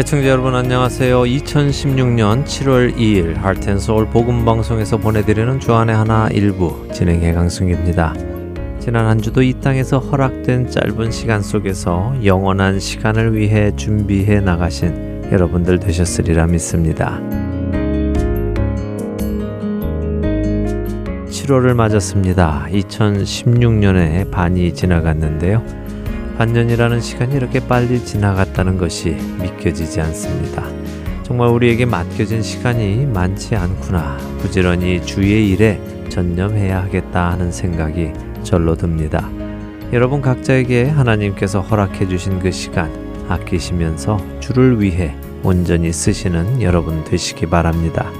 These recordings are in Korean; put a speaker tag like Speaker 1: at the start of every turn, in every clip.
Speaker 1: 애청자 여러분 안녕하세요. 2016년 7월 2일 하트앤서울 복음방송에서 보내드리는 주안의 하나 일부 진행의 강승입니다. 지난 한 주도 이 땅에서 허락된 짧은 시간 속에서 영원한 시간을 위해 준비해 나가신 여러분들 되셨으리라 믿습니다. 7월을 맞았습니다. 2016년에 반이 지나갔는데요. 반년이라는 시간이 이렇게 빨리 지나갔다는 것이 믿겨지지 않습니다. 정말 우리에게 맡겨진 시간이 많지 않구나. 부지런히 주의 일에 전념해야 하겠다 하는 생각이 절로 듭니다. 여러분 각자에게 하나님께서 허락해 주신 그 시간 아끼시면서 주를 위해 온전히 쓰시는 여러분 되시기 바랍니다.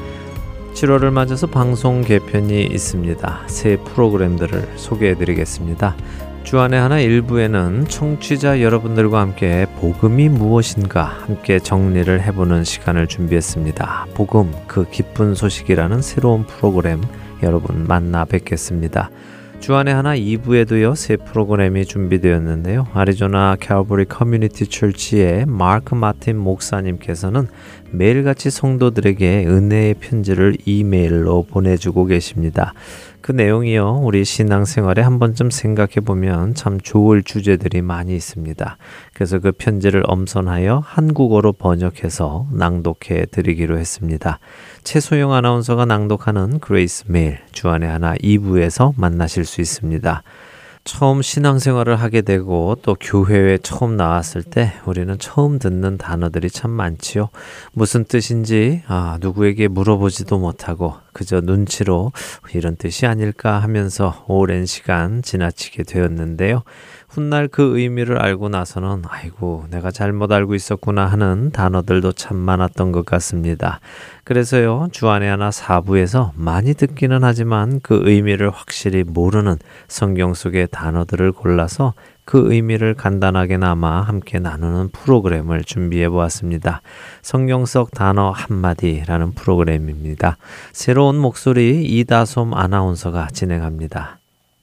Speaker 1: 7월을 맞아서 방송 개편이 있습니다. 새 프로그램들을 소개해 드리겠습니다. 주안의 하나 일부에는 청취자 여러분들과 함께 복음이 무엇인가 함께 정리를 해보는 시간을 준비했습니다. 복음 그 기쁜 소식이라는 새로운 프로그램 여러분 만나 뵙겠습니다. 주안의 하나 2부에도 요 새 프로그램이 준비되었는데요. 아리조나 Calvary Community Church의 마크 마틴 목사님께서는 매일같이 성도들에게 은혜의 편지를 이메일로 보내주고 계십니다. 그 내용이요. 우리 신앙생활에 한 번쯤 생각해 보면 참 좋을 주제들이 많이 있습니다. 그래서 그 편지를 엄선하여 한국어로 번역해서 낭독해 드리기로 했습니다. 최소영 아나운서가 낭독하는 Grace Mail 주안의 하나 2부에서 만나실 수 있습니다. 처음 신앙생활을 하게 되고 또 교회에 처음 나왔을 때 우리는 처음 듣는 단어들이 참 많지요. 무슨 뜻인지 아, 누구에게 물어보지도 못하고 그저 눈치로 이런 뜻이 아닐까 하면서 오랜 시간 지나치게 되었는데요. 훗날 그 의미를 알고 나서는 아이고 내가 잘못 알고 있었구나 하는 단어들도 참 많았던 것 같습니다. 그래서요 주안의 하나 사부에서 많이 듣기는 하지만 그 의미를 확실히 모르는 성경 속의 단어들을 골라서 그 의미를 간단하게나마 함께 나누는 프로그램을 준비해 보았습니다. 성경 속 단어 한마디라는 프로그램입니다. 새로운 목소리 이다솜 아나운서가 진행합니다.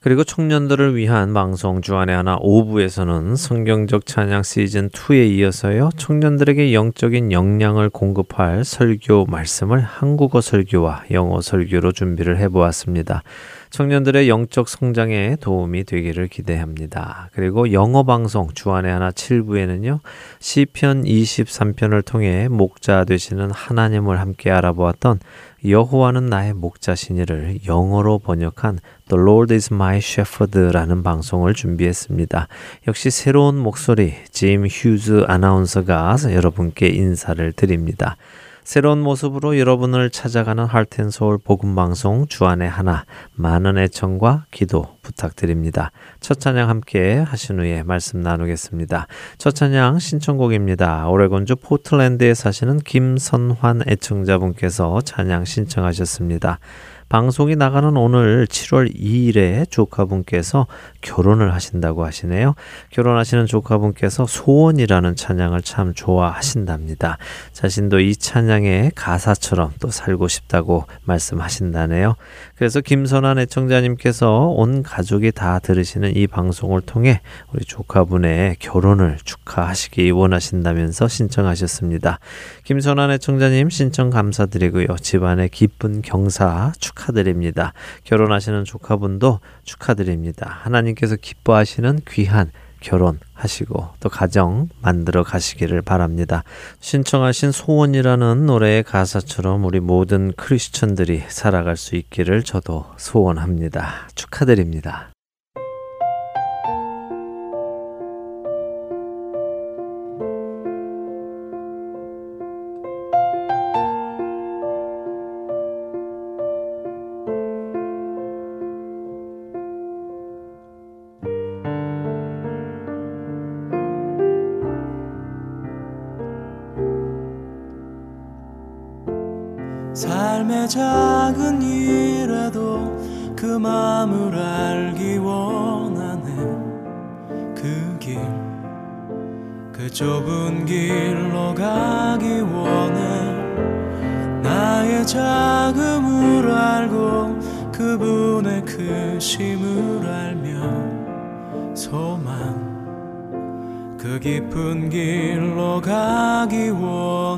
Speaker 1: 그리고 청년들을 위한 방송 주안의 하나 5부에서는 성경적 찬양 시즌 2에 이어서요. 청년들에게 영적인 역량을 공급할 설교 말씀을 한국어 설교와 영어 설교로 준비를 해 보았습니다. 청년들의 영적 성장에 도움이 되기를 기대합니다. 그리고 영어 방송 주안의 하나 7부에는요. 시편 23편을 통해 목자 되시는 하나님을 함께 알아보았던 여호와는 나의 목자시니를 영어로 번역한 The Lord is my shepherd라는 방송을 준비했습니다. 역시 새로운 목소리 짐 휴즈 아나운서가 여러분께 인사를 드립니다. 새로운 모습으로 여러분을 찾아가는 할텐서울 복음방송 주안의 하나 많은 애청과 기도 부탁드립니다. 첫 찬양 함께 하신 후에 말씀 나누겠습니다. 첫 찬양 신청곡입니다. 오레곤주 포틀랜드에 사시는 김선환 애청자분께서 찬양 신청하셨습니다. 방송이 나가는 오늘 7월 2일에 조카분께서 결혼을 하신다고 하시네요. 결혼하시는 조카분께서 소원이라는 찬양을 참 좋아하신답니다. 자신도 이 찬양의 가사처럼 또 살고 싶다고 말씀하신다네요. 그래서 김선한 애청자님께서 온 가족이 다 들으시는 이 방송을 통해 우리 조카분의 결혼을 축하하시기 원하신다면서 신청하셨습니다. 김선한 애청자님 신청 감사드리고요. 집안의 기쁜 경사 축하 드립니다. 결혼하시는 조카분도 축하드립니다. 하나님께서 기뻐하시는 귀한 결혼하시고 또 가정 만들어 가시기를 바랍니다. 신청하신 소원이라는 노래의 가사처럼 우리 모든 크리스천들이 살아갈 수 있기를 저도 소원합니다. 축하드립니다.
Speaker 2: 마음을 알기 원하네 그 길, 그 좁은 길로 가기 원해. 나의 작음을 알고 그분의 크심을 알며 소망 그그 깊은 길로 가기 원하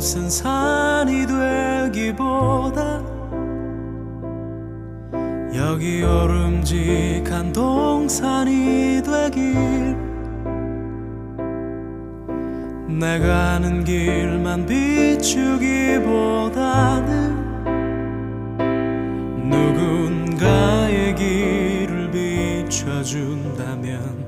Speaker 2: 솟은 산이 되기보다 여기 오름직한 동산이 되길. 내가 아는 길만 비추기보다는 누군가의 길을 비춰준다면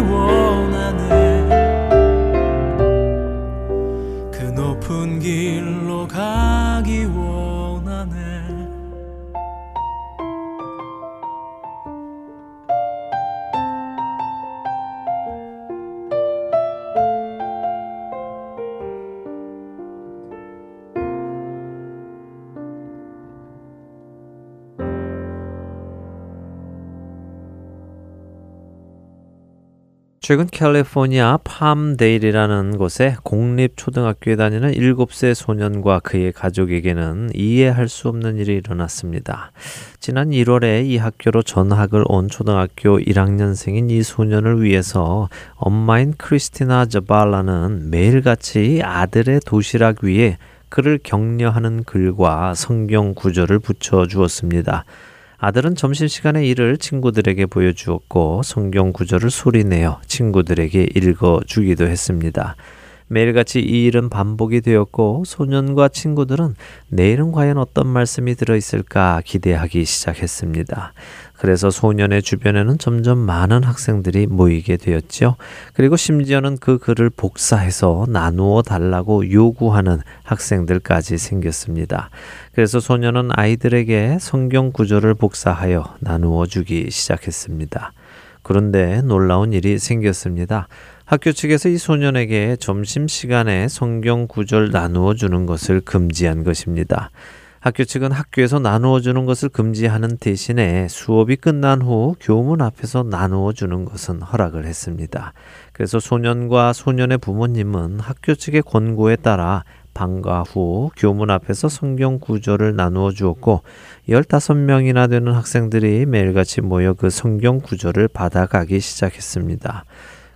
Speaker 2: 그 높은 길로 가
Speaker 1: 최근 캘리포니아 팜데일이라는 곳에 공립초등학교에 다니는 7세 소년과 그의 가족에게는 이해할 수 없는 일이 일어났습니다. 지난 1월에 이 학교로 전학을 온 초등학교 1학년생인 이 소년을 위해서 엄마인 크리스티나 저발라는 매일같이 아들의 도시락 위에 그를 격려하는 글과 성경 구절을 붙여 주었습니다. 아들은 점심시간에 이를 친구들에게 보여주었고 성경 구절을 소리내어 친구들에게 읽어주기도 했습니다. 매일같이 이 일은 반복이 되었고 소년과 친구들은 내일은 과연 어떤 말씀이 들어있을까 기대하기 시작했습니다. 그래서 소년의 주변에는 점점 많은 학생들이 모이게 되었죠. 그리고 심지어는 그 글을 복사해서 나누어 달라고 요구하는 학생들까지 생겼습니다. 그래서 소년은 아이들에게 성경 구절을 복사하여 나누어 주기 시작했습니다. 그런데 놀라운 일이 생겼습니다. 학교 측에서 이 소년에게 점심시간에 성경 구절 나누어 주는 것을 금지한 것입니다. 학교 측은 학교에서 나누어 주는 것을 금지하는 대신에 수업이 끝난 후 교문 앞에서 나누어 주는 것은 허락을 했습니다. 그래서 소년과 소년의 부모님은 학교 측의 권고에 따라 방과 후 교문 앞에서 성경 구절을 나누어 주었고 15명이나 되는 학생들이 매일같이 모여 그 성경 구절을 받아가기 시작했습니다.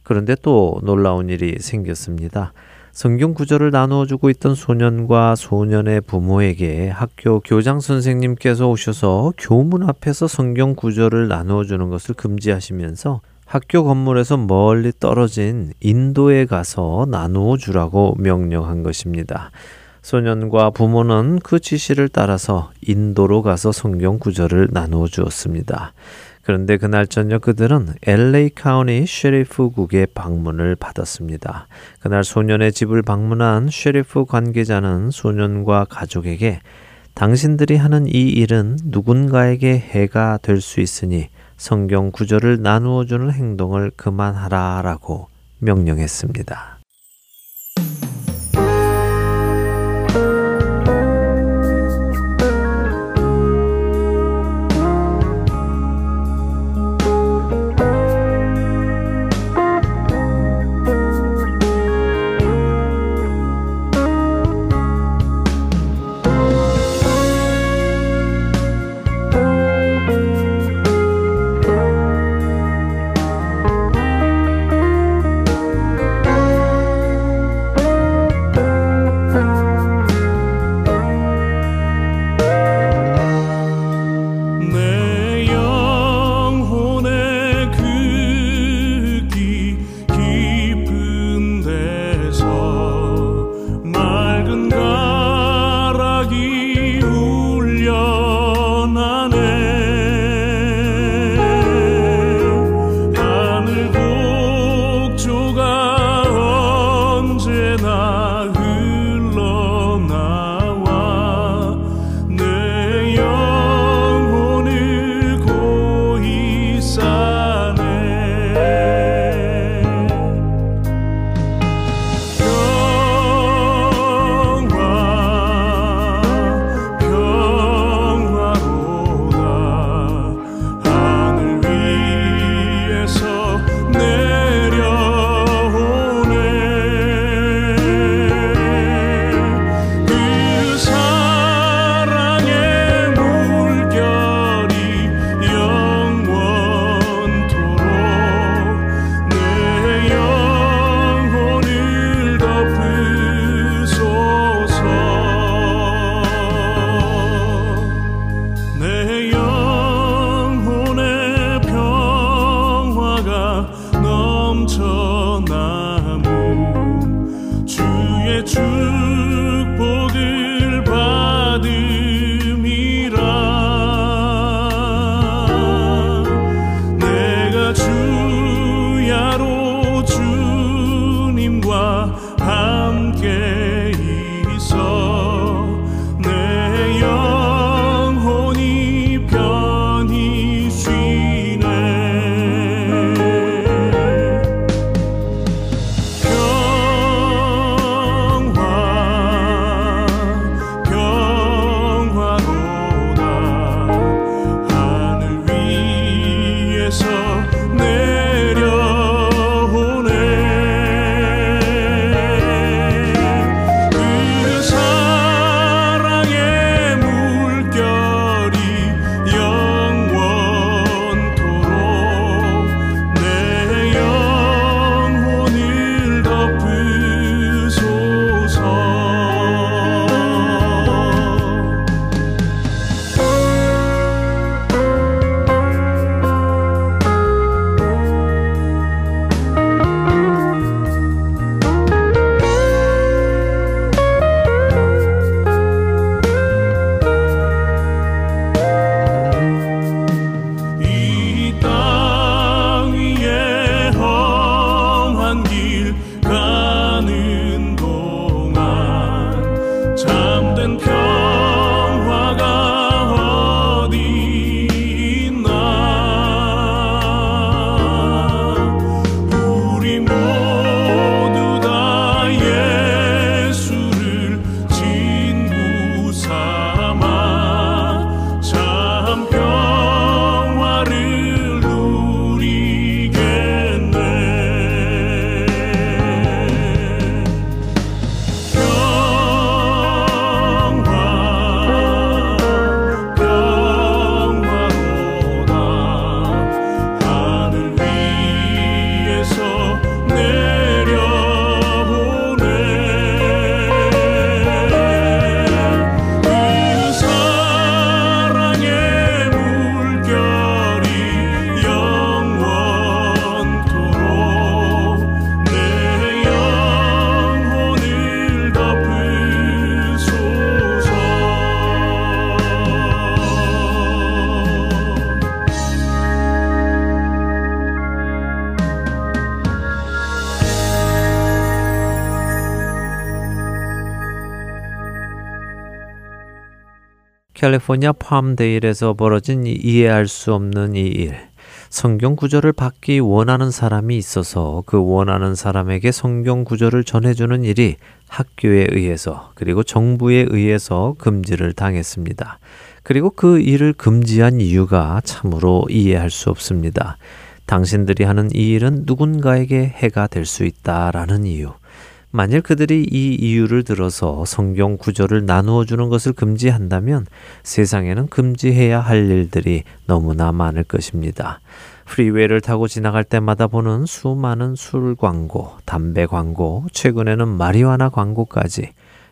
Speaker 1: 그런데 또 놀라운 일이 생겼습니다. 성경 구절을 나누어 주고 있던 소년과 소년의 부모에게 학교 교장 선생님께서 오셔서 교문 앞에서 성경 구절을 나누어 주는 것을 금지하시면서 학교 건물에서 멀리 떨어진 인도에 가서 나누어 주라고 명령한 것입니다. 소년과 부모는 그 지시를 따라서 인도로 가서 성경 구절을 나누어 주었습니다. 그런데 그날 저녁 그들은 LA County Sheriff국의 방문을 받았습니다. 그날 소년의 집을 방문한 sheriff 관계자는 소년과 가족에게 당신들이 하는 이 일은 누군가에게 해가 될 수 있으니 성경 구절을 나누어 주는 행동을 그만하라라고 명령했습니다. 캘리포니아 팜데일에서 벌어진 이해할 수 없는 이 일. 성경 구절을 받기 원하는 사람이 있어서 그 원하는 사람에게 성경 구절을 전해주는 일이 학교에 의해서 그리고 정부에 의해서 금지를 당했습니다. 그리고 그 일을 금지한 이유가 참으로 이해할 수 없습니다. 당신들이 하는 이 일은 누군가에게 해가 될 수 있다라는 이유. 만일 그들이 이 이유를 들어서 성경 구절을 나누어 주는 것을 금지한다면 세상에는 금지해야 할 일들이 너무나 많을 것입니다. 프리웨이를 타고 지나갈 때마다 보는 수많은 술 광고, 담배 광고, 최근에는 마리화나 광고까지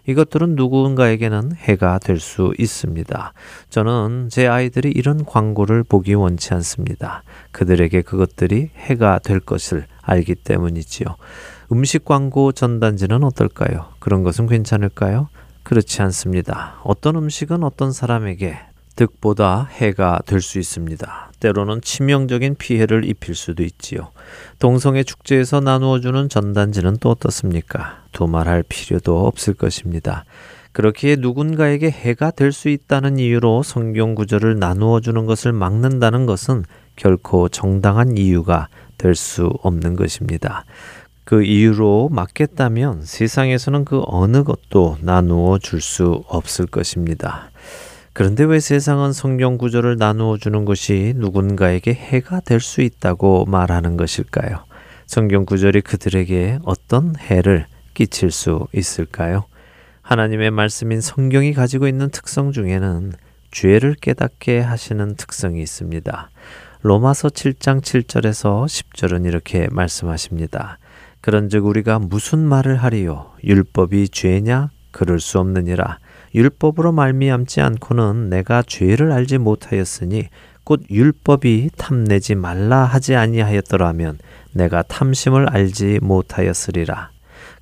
Speaker 1: 이것들은 누군가에게는 해가 될 수 있습니다. 저는 제 아이들이 이런 광고를 보기 원치 않습니다. 그들에게 그것들이 해가 될 것을 알기 때문이지요. 음식 광고 전단지는 어떨까요? 그런 것은 괜찮을까요? 그렇지 않습니다. 어떤 음식은 어떤 사람에게 득보다 해가 될 수 있습니다. 때로는 치명적인 피해를 입힐 수도 있지요. 동성애 축제에서 나누어주는 전단지는 또 어떻습니까? 두말할 필요도 없을 것입니다. 그렇기에 누군가에게 해가 될 수 있다는 이유로 성경 구절을 나누어 주는 것을 막는다는 것은 결코 정당한 이유가 될 수 없는 것입니다. 그 이유로 막겠다면 세상에서는 그 어느 것도 나누어 줄 수 없을 것입니다. 그런데 왜 세상은 성경 구절을 나누어 주는 것이 누군가에게 해가 될 수 있다고 말하는 것일까요? 성경 구절이 그들에게 어떤 해를 끼칠 수 있을까요? 하나님의 말씀인 성경이 가지고 있는 특성 중에는 죄를 깨닫게 하시는 특성이 있습니다. 로마서 7장 7절에서 10절은 이렇게 말씀하십니다. 그런즉 우리가 무슨 말을 하리요? 율법이 죄냐? 그럴 수 없느니라. 율법으로 말미암지 않고는 내가 죄를 알지 못하였으니 곧 율법이 탐내지 말라 하지 아니하였더라면 내가 탐심을 알지 못하였으리라.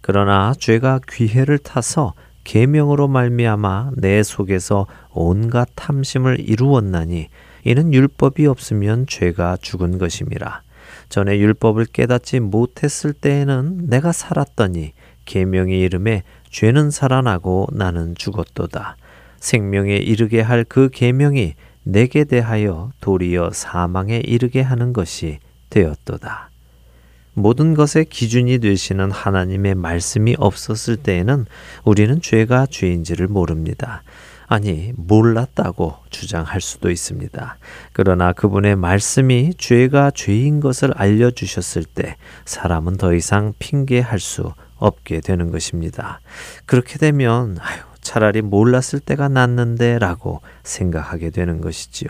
Speaker 1: 그러나 죄가 귀해를 타서 계명으로 말미암아 내 속에서 온갖 탐심을 이루었나니 이는 율법이 없으면 죄가 죽은 것임이라 전에 율법을 깨닫지 못했을 때에는 내가 살았더니 계명의 이름에 죄는 살아나고 나는 죽었도다. 생명에 이르게 할 그 계명이 내게 대하여 도리어 사망에 이르게 하는 것이 되었도다. 모든 것의 기준이 되시는 하나님의 말씀이 없었을 때에는 우리는 죄가 죄인지를 모릅니다. 아니, 몰랐다고 주장할 수도 있습니다. 그러나 그분의 말씀이 죄가 죄인 것을 알려주셨을 때 사람은 더 이상 핑계할 수 없게 되는 것입니다. 그렇게 되면, 아유, 차라리 몰랐을 때가 낫는데 라고 생각하게 되는 것이지요.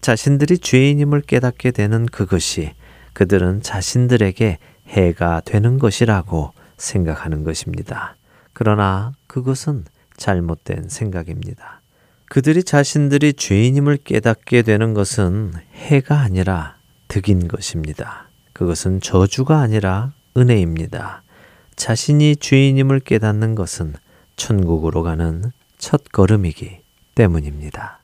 Speaker 1: 자신들이 죄인임을 깨닫게 되는 그것이 그들은 자신들에게 해가 되는 것이라고 생각하는 것입니다. 그러나 그것은 잘못된 생각입니다. 그들이 자신들이 죄인임을 깨닫게 되는 것은 해가 아니라 득인 것입니다. 그것은 저주가 아니라 은혜입니다. 자신이 죄인임을 깨닫는 것은 천국으로 가는 첫 걸음이기 때문입니다.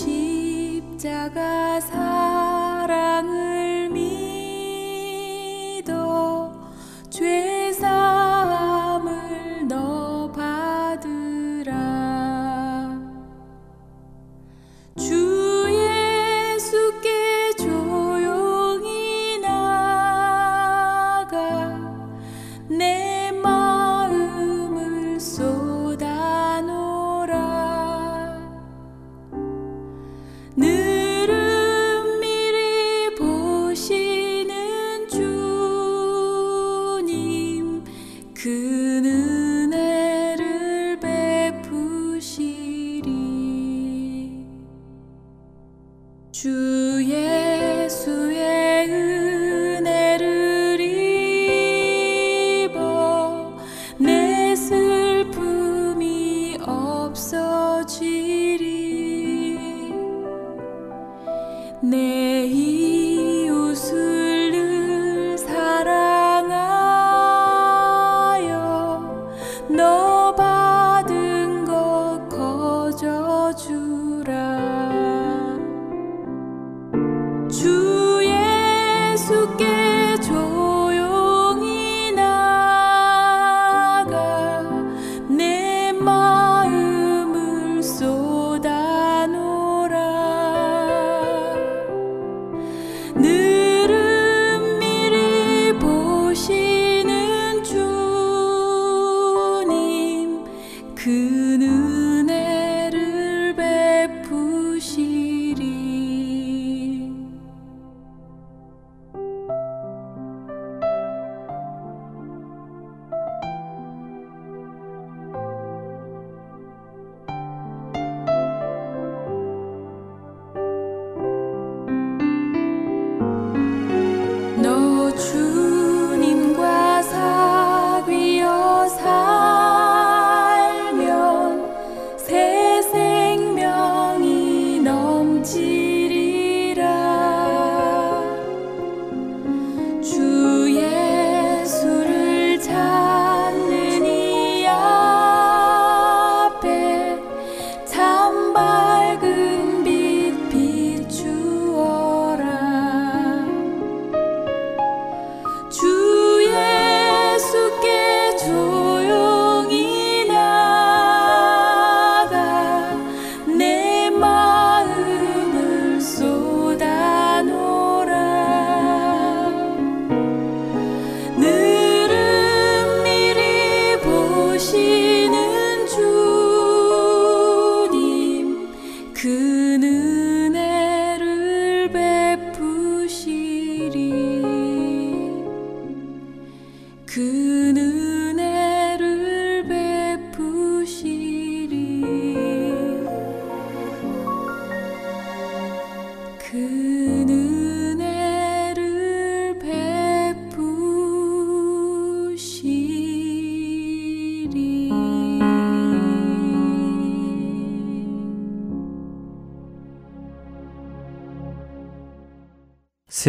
Speaker 3: 십자가 사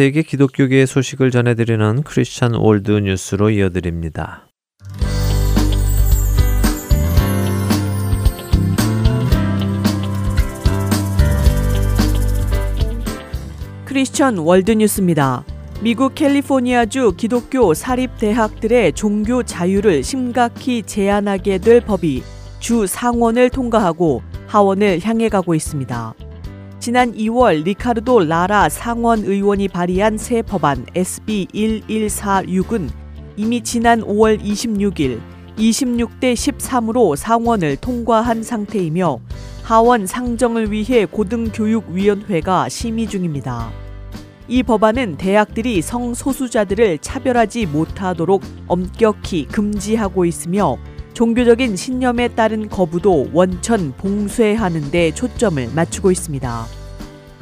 Speaker 1: 세계 기독교계의 소식을 전해드리는 크리스천 월드 뉴스로 이어드립니다.
Speaker 3: 크리스천 월드 뉴스입니다. 미국 캘리포니아주 기독교 사립 대학들의 종교 자유를 심각히 제한하게 될 법이 주 상원을 통과하고 하원을 향해 가고 있습니다. 지난 2월 리카르도 라라 상원 의원이 발의한 새 법안 SB 1146은 이미 지난 5월 26일 26대 13으로 상원을 통과한 상태이며 하원 상정을 위해 고등교육위원회가 심의 중입니다. 이 법안은 대학들이 성소수자들을 차별하지 못하도록 엄격히 금지하고 있으며 종교적인 신념에 따른 거부도 원천 봉쇄하는 데 초점을 맞추고 있습니다.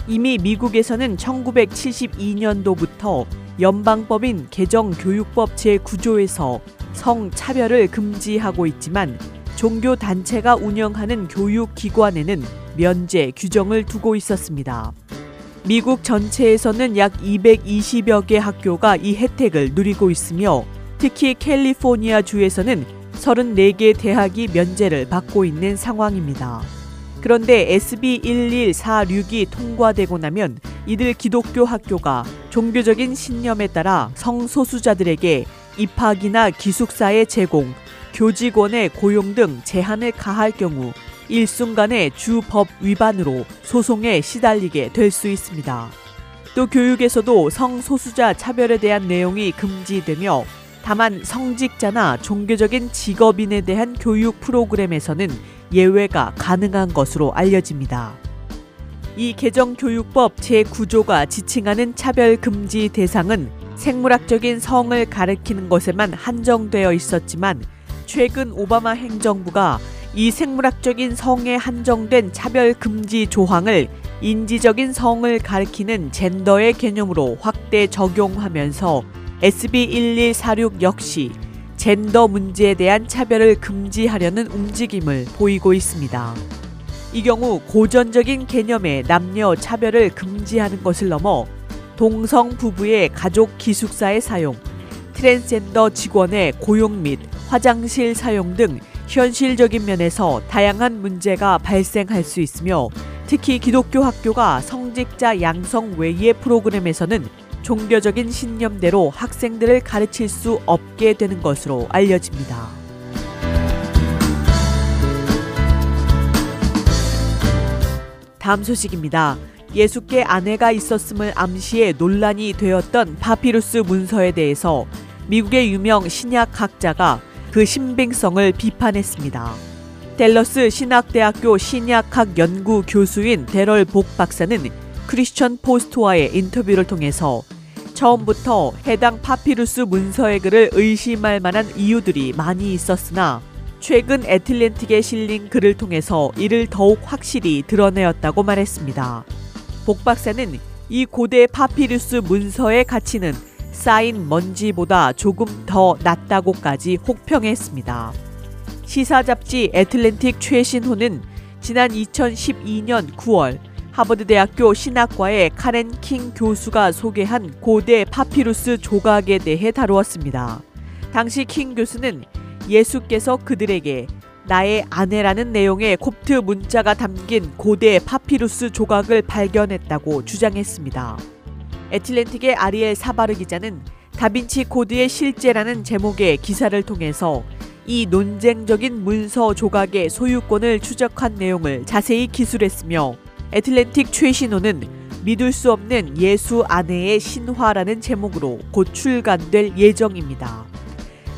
Speaker 3: 이미 미국에서는 1972년도부터 연방법인 개정교육법 제9조에서 성차별을 금지하고 있지만 종교 단체가 운영하는 교육기관에는 면제 규정을 두고 있었습니다. 미국 전체에서는 약 220여 개 학교가 이 혜택을 누리고 있으며 특히 캘리포니아 주에서는 34개 대학이 면제를 받고 있는 상황입니다. 그런데 SB 1146이 통과되고 나면 이들 기독교 학교가 종교적인 신념에 따라 성소수자들에게 입학이나 기숙사의 제공, 교직원의 고용 등 제한을 가할 경우 일순간에 주법 위반으로 소송에 시달리게 될 수 있습니다. 또 교육에서도 성소수자 차별에 대한 내용이 금지되며 다만 성직자나 종교적인 직업인에 대한 교육 프로그램에서는 예외가 가능한 것으로 알려집니다. 이 개정교육법 제9조가 지칭하는 차별금지 대상은 생물학적인 성을 가리키는 것에만 한정되어 있었지만 최근 오바마 행정부가 이 생물학적인 성에 한정된 차별금지 조항을 인지적인 성을 가리키는 젠더의 개념으로 확대 적용하면서 SB1146 역시 젠더 문제에 대한 차별을 금지하려는 움직임을 보이고 있습니다. 이 경우 고전적인 개념의 남녀 차별을 금지하는 것을 넘어 동성 부부의 가족 기숙사의 사용, 트랜스젠더 직원의 고용 및 화장실 사용 등 현실적인 면에서 다양한 문제가 발생할 수 있으며 특히 기독교 학교가 성직자 양성 외의 프로그램에서는 종교적인 신념대로 학생들을 가르칠 수 없게 되는 것으로 알려집니다. 다음 소식입니다. 예수께 아내가 있었음을 암시해 논란이 되었던 파피루스 문서에 대해서 미국의 유명 신약학자가 그 신빙성을 비판했습니다. 델러스 신학대학교 신약학 연구 교수인 데럴 복 박사는 크리스천 포스트와의 인터뷰를 통해서 처음부터 해당 파피루스 문서의 글을 의심할 만한 이유들이 많이 있었으나 최근 애틀랜틱에 실린 글을 통해서 이를 더욱 확실히 드러내었다고 말했습니다. 복 박사는 이 고대 파피루스 문서의 가치는 쌓인 먼지보다 조금 더 낮다고까지 혹평했습니다. 시사 잡지 애틀랜틱 최신호는 지난 2012년 9월 하버드 대학교 신학과의 카렌 킹 교수가 소개한 고대 파피루스 조각에 대해 다루었습니다. 당시 킹 교수는 예수께서 그들에게 나의 아내라는 내용의 콥트 문자가 담긴 고대 파피루스 조각을 발견했다고 주장했습니다. 애틀랜틱의 아리엘 사바르 기자는 다빈치 코드의 실제라는 제목의 기사를 통해서 이 논쟁적인 문서 조각의 소유권을 추적한 내용을 자세히 기술했으며 애틀랜틱 최신호는 믿을 수 없는 예수 아내의 신화라는 제목으로 곧 출간될 예정입니다.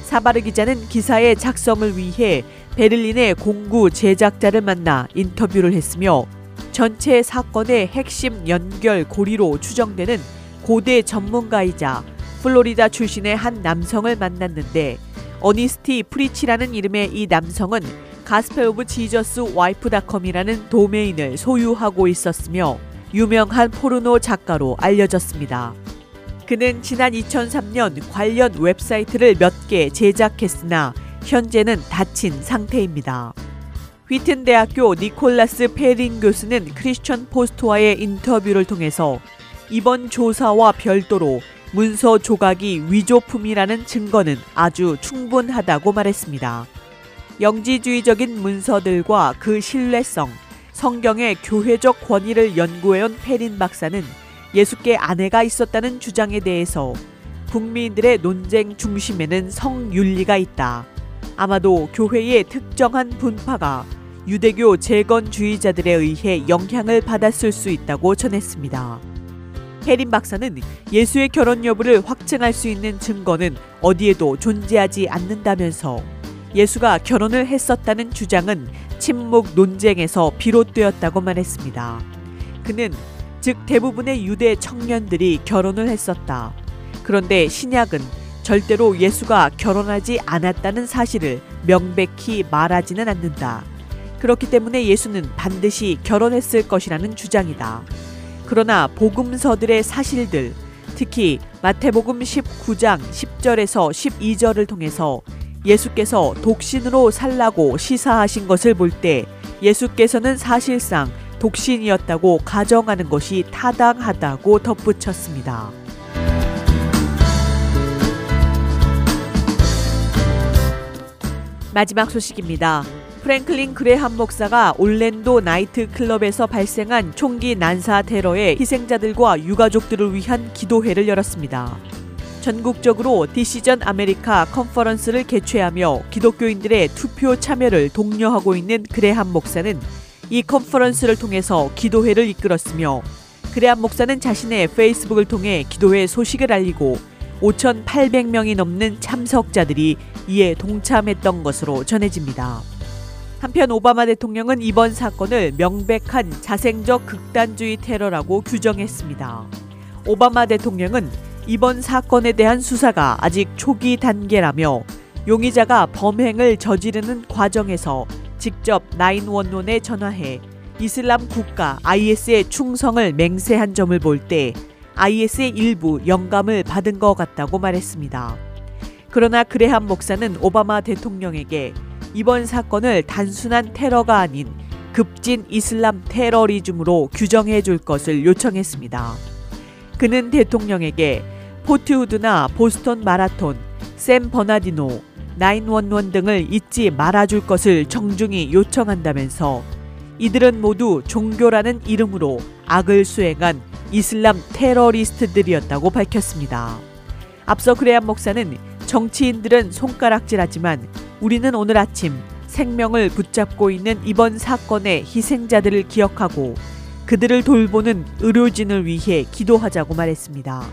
Speaker 3: 사바르 기자는 기사의 작성을 위해 베를린의 공구 제작자를 만나 인터뷰를 했으며 전체 사건의 핵심 연결 고리로 추정되는 고대 전문가이자 플로리다 출신의 한 남성을 만났는데 어니스티 프리치라는 이름의 이 남성은 Gospel of Jesus Wife닷컴이라는 도메인을 소유하고 있었으며 유명한 포르노 작가로 알려졌습니다. 그는 지난 2003년 관련 웹사이트를 몇 개 제작했으나 현재는 닫힌 상태입니다. 휘튼 대학교 니콜라스 페린 교수는 크리스천 포스트와의 인터뷰를 통해서 이번 조사와 별도로 문서 조각이 위조품이라는 증거는 아주 충분하다고 말했습니다. 영지주의적인 문서들과 그 신뢰성, 성경의 교회적 권위를 연구해온 페린 박사는 예수께 아내가 있었다는 주장에 대해서 국민들의 논쟁 중심에는 성윤리가 있다. 아마도 교회의 특정한 분파가 유대교 재건주의자들에 의해 영향을 받았을 수 있다고 전했습니다. 해린 박사는 예수의 결혼 여부를 확증할 수 있는 증거는 어디에도 존재하지 않는다면서 예수가 결혼을 했었다는 주장은 침묵 논쟁에서 비롯되었다고 말했습니다. 그는 즉 대부분의 유대 청년들이 결혼을 했었다. 그런데 신약은 절대로 예수가 결혼하지 않았다는 사실을 명백히 말하지는 않는다. 그렇기 때문에 예수는 반드시 결혼했을 것이라는 주장이다. 그러나 복음서들의 사실들, 특히 마태복음 19장 10절에서 12절을 통해서 예수께서 독신으로 살라고 시사하신 것을 볼 때 예수께서는 사실상 독신이었다고 가정하는 것이 타당하다고 덧붙였습니다. 마지막 소식입니다. 프랭클린 그레함 목사가 올랜도 나이트 클럽에서 발생한 총기 난사 테러의 희생자들과 유가족들을 위한 기도회를 열었습니다. 전국적으로 Decision America 컨퍼런스를 개최하며 기독교인들의 투표 참여를 독려하고 있는 그레함 목사는 이 컨퍼런스를 통해서 기도회를 이끌었으며 그레함 목사는 자신의 페이스북을 통해 기도회 소식을 알리고 5,800명이 넘는 참석자들이 이에 동참했던 것으로 전해집니다. 한편 오바마 대통령은 이번 사건을 명백한 자생적 극단주의 테러라고 규정했습니다. 오바마 대통령은 이번 사건에 대한 수사가 아직 초기 단계라며 용의자가 범행을 저지르는 과정에서 직접 911에 전화해 이슬람 국가 IS의 충성을 맹세한 점을 볼 때 IS의 일부 영감을 받은 것 같다고 말했습니다. 그러나 그레함 목사는 오바마 대통령에게 이번 사건을 단순한 테러가 아닌 급진 이슬람 테러리즘으로 규정해 줄 것을 요청했습니다. 그는 대통령에게 포트우드나 보스턴 마라톤, 샘 버나디노, 911 등을 잊지 말아줄 것을 정중히 요청한다면서 이들은 모두 종교라는 이름으로 악을 수행한 이슬람 테러리스트들이었다고 밝혔습니다. 앞서 그레안 목사는 정치인들은 손가락질하지만 우리는 오늘 아침 생명을 붙잡고 있는 이번 사건의 희생자들을 기억하고 그들을 돌보는 의료진을 위해 기도하자고 말했습니다.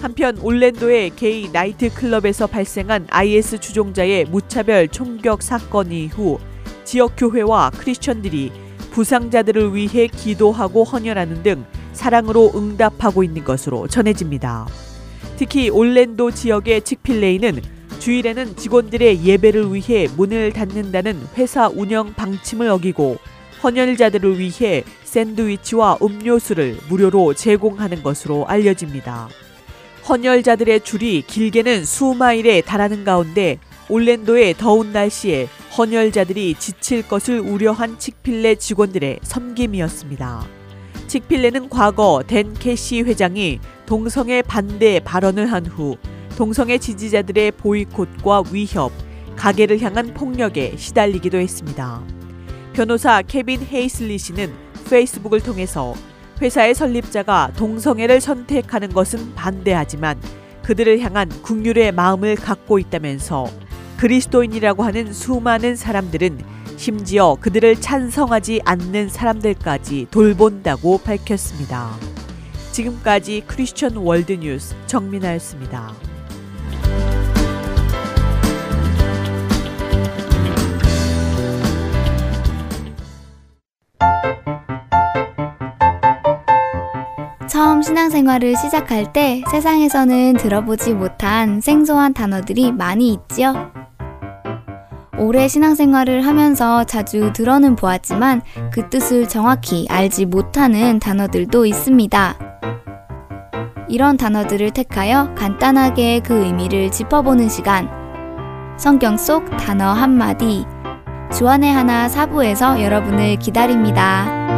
Speaker 3: 한편 올랜도의 게이 나이트 클럽에서 발생한 IS 주종자의 무차별 총격 사건 이후 지역 교회와 크리스천들이 부상자들을 위해 기도하고 헌혈하는 등 사랑으로 응답하고 있는 것으로 전해집니다. 특히 올랜도 지역의 칙필레이는 주일에는 직원들의 예배를 위해 문을 닫는다는 회사 운영 방침을 어기고 헌혈자들을 위해 샌드위치와 음료수를 무료로 제공하는 것으로 알려집니다. 헌혈자들의 줄이 길게는 수마일에 달하는 가운데 올랜도의 더운 날씨에 헌혈자들이 지칠 것을 우려한 칙필레 직원들의 섬김이었습니다. 칙필레는 과거 댄 캐시 회장이 동성애 반대 발언을 한 후 동성애 지지자들의 보이콧과 위협, 가게를 향한 폭력에 시달리기도 했습니다. 변호사 케빈 헤이슬리 씨는 페이스북을 통해서 회사의 설립자가 동성애를 선택하는 것은 반대하지만 그들을 향한 국률의 마음을 갖고 있다면서 그리스도인이라고 하는 수많은 사람들은 심지어 그들을 찬성하지 않는 사람들까지 돌본다고 밝혔습니다. 지금까지 크리스천 월드뉴스 정민아였습니다.
Speaker 4: 처음 신앙생활을 시작할 때 세상에서는 들어보지 못한 생소한 단어들이 많이 있지요. 오래 신앙생활을 하면서 자주 들어는 보았지만 그 뜻을 정확히 알지 못하는 단어들도 있습니다. 이런 단어들을 택하여 간단하게 그 의미를 짚어보는 시간. 성경 속 단어 한마디. 주안의 하나 사부에서 여러분을 기다립니다.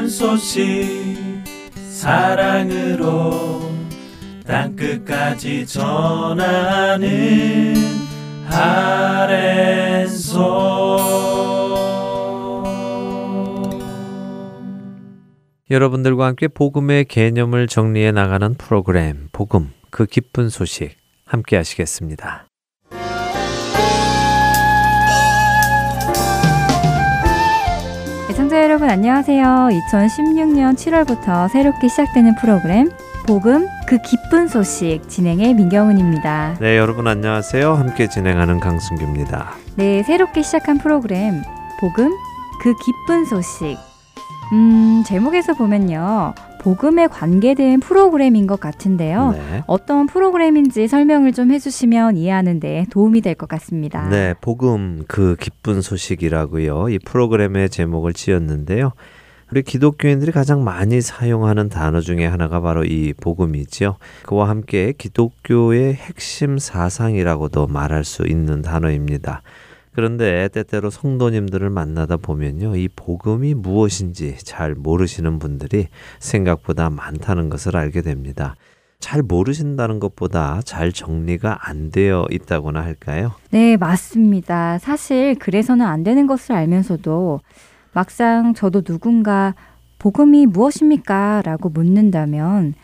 Speaker 2: 기쁜 소식 사랑으로 땅끝까지 전하는 아랜소
Speaker 1: 여러분들과 함께 복음의 개념을 정리해 나가는 프로그램 복음 그 기쁜 소식 함께 하시겠습니다.
Speaker 5: 여러분 안녕하세요. 2016년 7월부터 새롭게 시작되는 프로그램 복음 그 기쁜 소식 진행의 민경은입니다.
Speaker 1: 네, 여러분 안녕하세요. 함께 진행하는 강승규입니다.
Speaker 5: 네, 새롭게 시작한 프로그램 복음 그 기쁜 소식. 음, 제목에서 보면요. 복음에 관계된 프로그램인 것 같은데요.
Speaker 1: 네.
Speaker 5: 어떤 프로그램인지 설명을 좀 해주시면 이해하는데 도움이 될 것 같습니다.
Speaker 1: 네, 복음 그 기쁜 소식이라고요. 이 프로그램의 제목을 지었는데요. 우리 기독교인들이 가장 많이 사용하는 단어 중에 하나가 바로 이 복음이지요. 그와 함께 기독교의 핵심 사상이라고도 말할 수 있는 단어입니다. 그런데 때때로 성도님들을 만나다 보면요. 이 복음이 무엇인지 잘 모르시는 분들이 생각보다 많다는 것을 알게 됩니다. 잘 모르신다는 것보다 잘 정리가 안 되어 있다고나 할까요?
Speaker 5: 네, 맞습니다. 사실 그래서는 안 되는 것을 알면서도 막상 저도 누군가 복음이 무엇입니까? 라고 묻는다면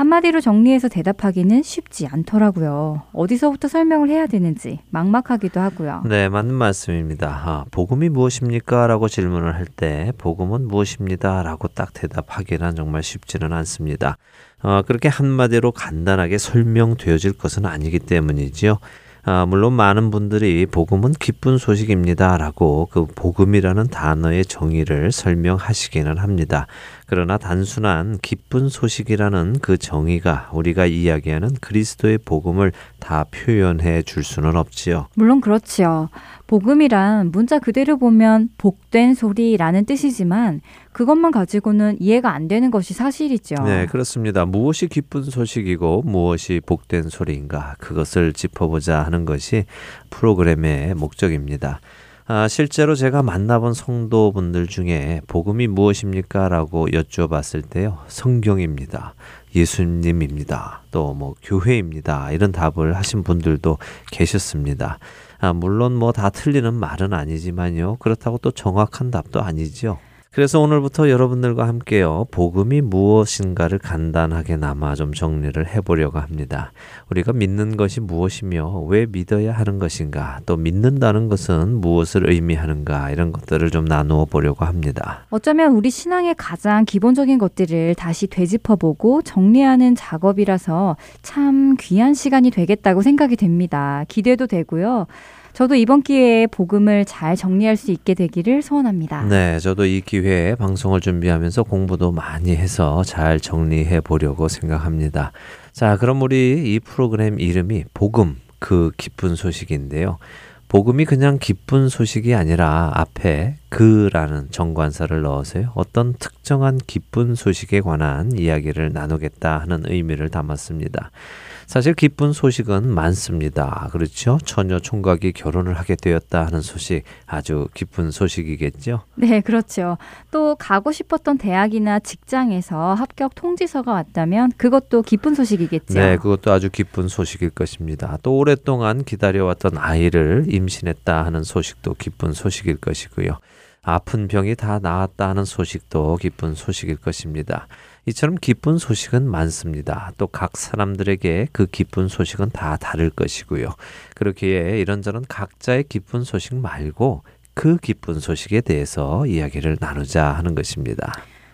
Speaker 5: 한마디로 정리해서 대답하기는 쉽지 않더라고요. 어디서부터 설명을 해야 되는지 막막하기도 하고요.
Speaker 1: 네, 맞는 말씀입니다. 아, 복음이 무엇입니까? 라고 질문을 할 때 복음은 무엇입니다? 라고 딱 대답하기는 정말 쉽지는 않습니다. 어, 그렇게 한마디로 간단하게 설명되어질 것은 아니기 때문이지요. 아, 물론 많은 분들이 복음은 기쁜 소식입니다라고 그 복음이라는 단어의 정의를 설명하시기는 합니다. 그러나 단순한 기쁜 소식이라는 그 정의가 우리가 이야기하는 그리스도의 복음을 다 표현해 줄 수는 없지요.
Speaker 5: 물론 그렇지요. 복음이란 문자 그대로 보면 복된 소리라는 뜻이지만 그것만 가지고는 이해가 안 되는 것이 사실이죠.
Speaker 1: 네, 그렇습니다. 무엇이 기쁜 소식이고 무엇이 복된 소리인가 그것을 짚어보자 하는 것이 프로그램의 목적입니다. 아, 실제로 제가 만나본 성도분들 중에 복음이 무엇입니까? 라고 여쭈어봤을 때요. 성경입니다. 예수님입니다. 또 뭐 교회입니다. 이런 답을 하신 분들도 계셨습니다. 아, 물론 뭐 다 틀리는 말은 아니지만요. 그렇다고 또 정확한 답도 아니죠. 그래서 오늘부터 여러분들과 함께요. 복음이 무엇인가를 간단하게 남아 좀 정리를 해보려고 합니다. 우리가 믿는 것이 무엇이며 왜 믿어야 하는 것인가, 또 믿는다는 것은 무엇을 의미하는가, 이런 것들을 좀 나누어 보려고 합니다.
Speaker 5: 어쩌면 우리 신앙의 가장 기본적인 것들을 다시 되짚어보고 정리하는 작업이라서 참 귀한 시간이 되겠다고 생각이 됩니다. 기대도 되고요. 저도 이번 기회에 복음을 잘 정리할 수 있게 되기를 소원합니다.
Speaker 1: 네, 저도 이 기회에 방송을 준비하면서 공부도 많이 해서 잘 정리해 보려고 생각합니다. 자, 그럼 우리 이 프로그램 이름이 복음, 그 기쁜 소식인데요. 복음이 그냥 기쁜 소식이 아니라 앞에 그라는 정관사를 넣어서요. 어떤 특정한 기쁜 소식에 관한 이야기를 나누겠다 하는 의미를 담았습니다. 사실 기쁜 소식은 많습니다. 그렇죠? 처녀 총각이 결혼을 하게 되었다 하는 소식 아주 기쁜 소식이겠죠?
Speaker 5: 네, 그렇죠. 또 가고 싶었던 대학이나 직장에서 합격 통지서가 왔다면 그것도 기쁜 소식이겠죠.
Speaker 1: 네, 그것도 아주 기쁜 소식일 것입니다. 또 오랫동안 기다려왔던 아이를 임신했다 하는 소식도 기쁜 소식일 것이고요. 아픈 병이 다 나았다 하는 소식도 기쁜 소식일 것입니다. 이처럼 기쁜 소식은 많습니다. 또 각 사람들에게 그 기쁜 소식은 다 다를 것이고요. 그렇기에 이런저런 각자의 기쁜 소식 말고 그 기쁜 소식에 대해서 이야기를 나누자 하는 것입니다.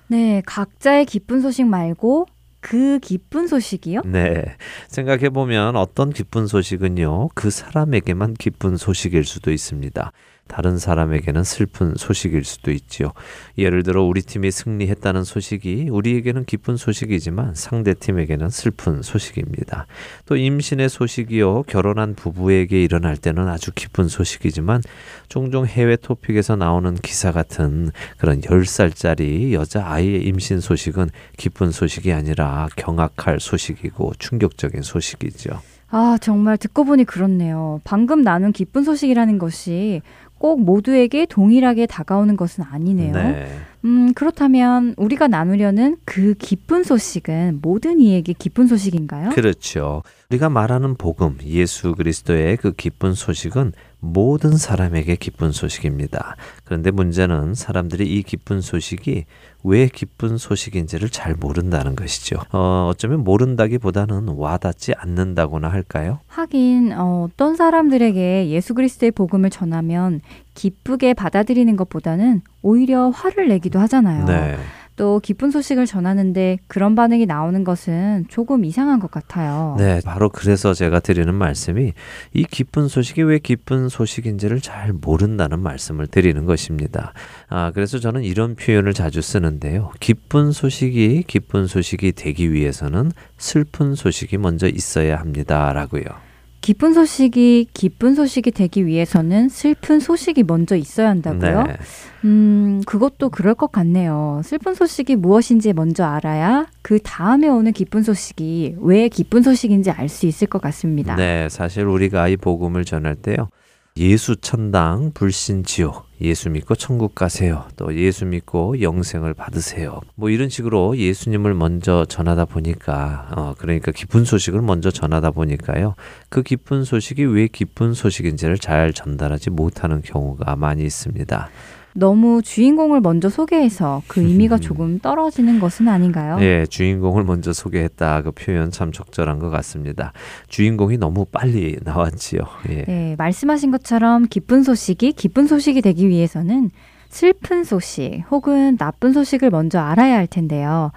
Speaker 5: 네, 각자의 기쁜 소식 말고 그 기쁜 소식이요?
Speaker 1: 네. 생각해 보면 어떤 기쁜 소식은요, 그 사람에게만 기쁜 소식일 수도 있습니다. 다른 사람에게는 슬픈 소식일 수도 있지요. 예를 들어 우리 팀이 승리했다는 소식이 우리에게는 기쁜 소식이지만 상대 팀에게는 슬픈 소식입니다. 또 임신의 소식이요. 결혼한 부부에게 일어날 때는 아주 기쁜 소식이지만 종종 해외 토픽에서 나오는 기사 같은 그런 10살짜리 여자 아이의 임신 소식은 기쁜 소식이 아니라 경악할 소식이고 충격적인 소식이죠.
Speaker 5: 아, 정말 듣고 보니 그렇네요. 방금 나눈 기쁜 소식이라는 것이 꼭 모두에게 동일하게 다가오는 것은 아니네요.
Speaker 1: 네.
Speaker 5: 음, 그렇다면 우리가 나누려는 그 기쁜 소식은 모든 이에게 기쁜 소식인가요?
Speaker 1: 그렇죠. 우리가 말하는 복음, 예수 그리스도의 그 기쁜 소식은 모든 사람에게 기쁜 소식입니다. 그런데 문제는 사람들이 이 기쁜 소식이 왜 기쁜 소식인지를 잘 모른다는 것이죠. 어, 어쩌면 모른다기보다는 와닿지 않는다고나 할까요?
Speaker 5: 하긴 어, 어떤 사람들에게 예수 그리스도의 복음을 전하면 기쁘게 받아들이는 것보다는 오히려 화를 내기도 하잖아요.
Speaker 1: 네.
Speaker 5: 또 기쁜 소식을 전하는데 그런 반응이 나오는 것은 조금 이상한 것 같아요.
Speaker 1: 네, 바로 그래서 제가 드리는 말씀이 이 기쁜 소식이 왜 기쁜 소식인지를 잘 모른다는 말씀을 드리는 것입니다. 아, 그래서 저는 이런 표현을 자주 쓰는데요. 기쁜 소식이 기쁜 소식이 되기 위해서는 슬픈 소식이 먼저 있어야 합니다라고요.
Speaker 5: 기쁜 소식이 기쁜 소식이 되기 위해서는 슬픈 소식이 먼저 있어야 한다고요?
Speaker 1: 네.
Speaker 5: 음, 그것도 그럴 것 같네요. 슬픈 소식이 무엇인지 먼저 알아야 그 다음에 오는 기쁜 소식이 왜 기쁜 소식인지 알 수 있을 것 같습니다.
Speaker 1: 네, 사실 우리가 이 복음을 전할 때요. 예수 천당 불신 지옥 예수 믿고 천국 가세요. 또 예수 믿고 영생을 받으세요. 뭐 이런 식으로 예수님을 먼저 전하다 보니까 어 그러니까 기쁜 소식을 먼저 전하다 보니까요. 그 기쁜 소식이 왜 기쁜 소식인지를 잘 전달하지 못하는 경우가 많이 있습니다.
Speaker 5: 너무 주인공을 먼저 소개해서 그 의미가
Speaker 1: 음.
Speaker 5: 조금 떨어지는 것은 아닌가요?
Speaker 1: 예, 주인공을 먼저 소개했다. 그 표현 참 적절한 것 같습니다. 주인공이 너무 빨리 나왔지요. 예.
Speaker 5: 네, 말씀하신 것처럼 기쁜 소식이 기쁜 소식이 되기 위해서는 슬픈 소식 혹은 나쁜 소식을 먼저 알아야 할 텐데요.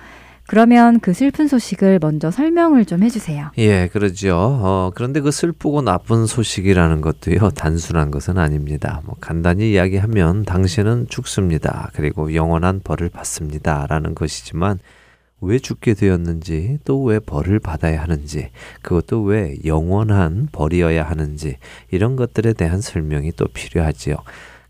Speaker 5: 그러면 그 슬픈 소식을 먼저 설명을 좀 해주세요.
Speaker 1: 예, 그러죠. 어, 그런데 그 슬프고 나쁜 소식이라는 것도요, 단순한 것은 아닙니다. 뭐, 간단히 이야기하면 당신은 죽습니다. 그리고 영원한 벌을 받습니다. 라는 것이지만, 왜 죽게 되었는지, 또 왜 벌을 받아야 하는지, 그것도 왜 영원한 벌이어야 하는지, 이런 것들에 대한 설명이 또 필요하지요.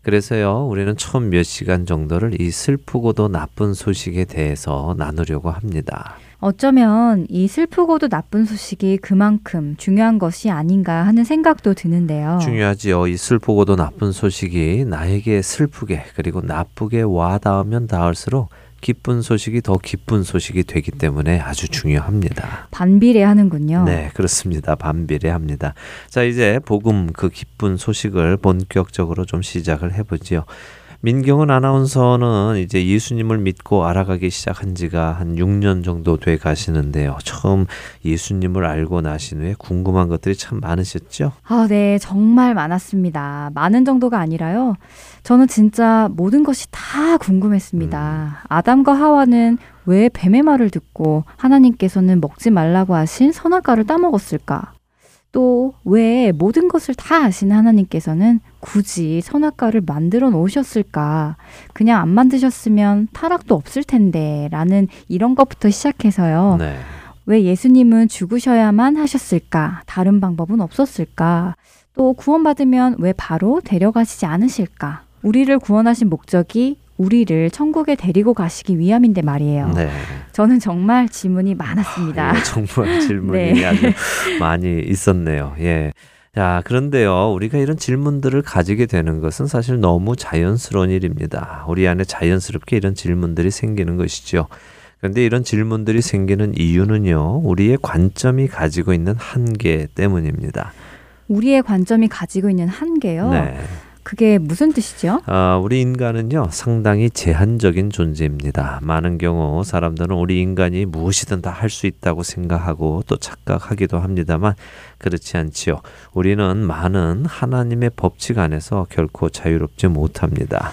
Speaker 1: 그래서요, 우리는 처음 몇 시간 정도를 이 슬프고도 나쁜 소식에 대해서 나누려고 합니다.
Speaker 5: 어쩌면 이 슬프고도 나쁜 소식이 그만큼 중요한 것이 아닌가 하는 생각도 드는데요.
Speaker 1: 중요하지요. 이 슬프고도 나쁜 소식이 나에게 슬프게 그리고 나쁘게 와 닿으면 닿을수록 기쁜 소식이 더 기쁜 소식이 되기 때문에 아주 중요합니다.
Speaker 5: 반비례하는군요.
Speaker 1: 네, 그렇습니다. 반비례합니다. 자, 이제 복음 그 기쁜 소식을 본격적으로 좀 시작을 해보지요. 민경은 아나운서는 이제 예수님을 믿고 알아가기 시작한 지가 한 6년 정도 돼 가시는데요. 처음 예수님을 알고 나신 후에 궁금한 것들이 참 많으셨죠?
Speaker 5: 아, 네, 정말 많았습니다. 많은 정도가 아니라요. 저는 진짜 모든 것이 다 궁금했습니다.
Speaker 1: 음.
Speaker 5: 아담과 하와는 왜 뱀의 말을 듣고 하나님께서는 먹지 말라고 하신 선악과를 따먹었을까? 또 왜 모든 것을 다 아시는 하나님께서는 굳이 선악과를 만들어 놓으셨을까? 그냥 안 만드셨으면 타락도 없을 텐데 라는 이런 것부터 시작해서요.
Speaker 1: 네.
Speaker 5: 왜 예수님은 죽으셔야만 하셨을까? 다른 방법은 없었을까? 또 구원받으면 왜 바로 데려가시지 않으실까? 우리를 구원하신 목적이 우리를 천국에 데리고 가시기 위함인데 말이에요.
Speaker 1: 네.
Speaker 5: 저는 정말 질문이 많았습니다.
Speaker 1: 예, 정말 질문이
Speaker 5: 네.
Speaker 1: 아주 많이 있었네요. 예. 자, 그런데요, 우리가 이런 질문들을 가지게 되는 것은 사실 너무 자연스러운 일입니다. 우리 안에 자연스럽게 이런 질문들이 생기는 것이죠. 그런데 이런 질문들이 생기는 이유는요, 우리의 관점이 가지고 있는 한계 때문입니다.
Speaker 5: 우리의 관점이 가지고 있는 한계요.
Speaker 1: 네.
Speaker 5: 그게 무슨 뜻이죠?
Speaker 1: 아, 우리 인간은요, 상당히 제한적인 존재입니다. 많은 경우 사람들은 우리 인간이 무엇이든 다 할 수 있다고 생각하고 또 착각하기도 합니다만 그렇지 않지요. 우리는 많은 하나님의 법칙 안에서 결코 자유롭지 못합니다.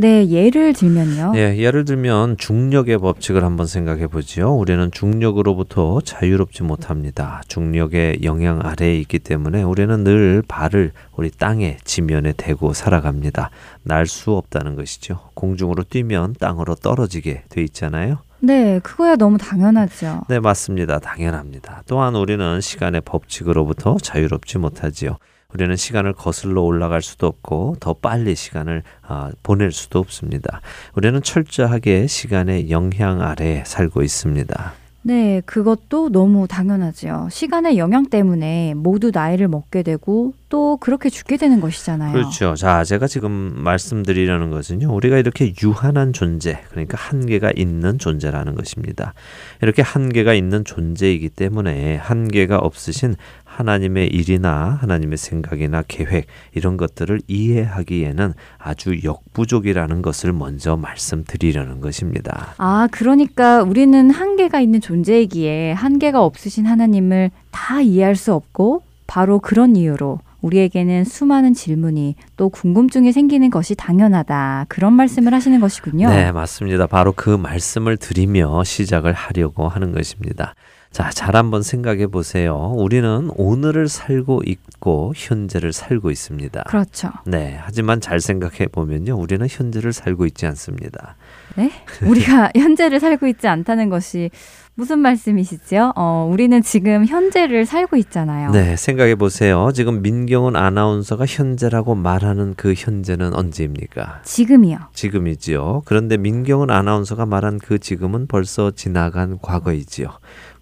Speaker 5: 네, 예를 들면요.
Speaker 1: 예, 예를 들면 중력의 법칙을 한번 생각해 보지요. 우리는 중력으로부터 자유롭지 못합니다. 중력의 영향 아래에 있기 때문에 우리는 늘 발을 우리 땅의 지면에 대고 살아갑니다. 날 수 없다는 것이죠. 공중으로 뛰면 땅으로 떨어지게 돼 있잖아요.
Speaker 5: 네, 그거야 너무 당연하죠.
Speaker 1: 네, 맞습니다. 당연합니다. 또한 우리는 시간의 법칙으로부터 자유롭지 못하지요. 우리는 시간을 거슬러 올라갈 수도 없고 더 빨리 시간을 아, 보낼 수도 없습니다. 우리는 철저하게 시간의 영향 아래에 살고 있습니다.
Speaker 5: 네, 그것도 너무 당연하죠. 시간의 영향 때문에 모두 나이를 먹게 되고 또 그렇게 죽게 되는 것이잖아요.
Speaker 1: 그렇죠. 자, 제가 지금 말씀드리려는 것은요. 우리가 이렇게 유한한 존재, 그러니까 한계가 있는 존재라는 것입니다. 이렇게 한계가 있는 존재이기 때문에 한계가 없으신 하나님의 일이나 하나님의 생각이나 계획 이런 것들을 이해하기에는 아주 역부족이라는 것을 먼저 말씀드리려는 것입니다.
Speaker 5: 아, 그러니까 우리는 한계가 있는 존재이기에 한계가 없으신 하나님을 다 이해할 수 없고 바로 그런 이유로 우리에게는 수많은 질문이 또 궁금증이 생기는 것이 당연하다. 그런 말씀을 하시는 것이군요.
Speaker 1: 네, 맞습니다. 바로 그 말씀을 드리며 시작을 하려고 하는 것입니다. 자, 잘 한번 생각해 보세요. 우리는 오늘을 살고 있고 현재를 살고 있습니다.
Speaker 5: 그렇죠.
Speaker 1: 네, 하지만 잘 생각해 보면요. 우리는 현재를 살고 있지 않습니다.
Speaker 5: 네? 우리가 현재를 살고 있지 않다는 것이 무슨 말씀이시죠? 어, 우리는 지금 현재를 살고 있잖아요.
Speaker 1: 네, 생각해 보세요. 지금 민경은 아나운서가 현재라고 말하는 그 현재는 언제입니까?
Speaker 5: 지금이요.
Speaker 1: 지금이지요. 그런데 민경은 아나운서가 말한 그 지금은 벌써 지나간 과거이지요.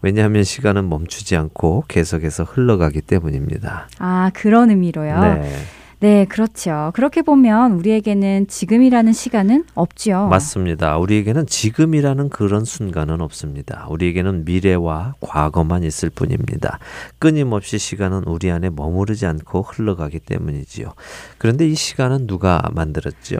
Speaker 1: 왜냐하면 시간은 멈추지 않고 계속해서 흘러가기 때문입니다.
Speaker 5: 아, 그런 의미로요.
Speaker 1: 네,
Speaker 5: 네, 그렇죠. 그렇게 보면 우리에게는 지금이라는 시간은 없지요.
Speaker 1: 맞습니다. 우리에게는 지금이라는 그런 순간은 없습니다. 우리에게는 미래와 과거만 있을 뿐입니다. 끊임없이 시간은 우리 안에 머무르지 않고 흘러가기 때문이지요. 그런데 이 시간은 누가 만들었지요?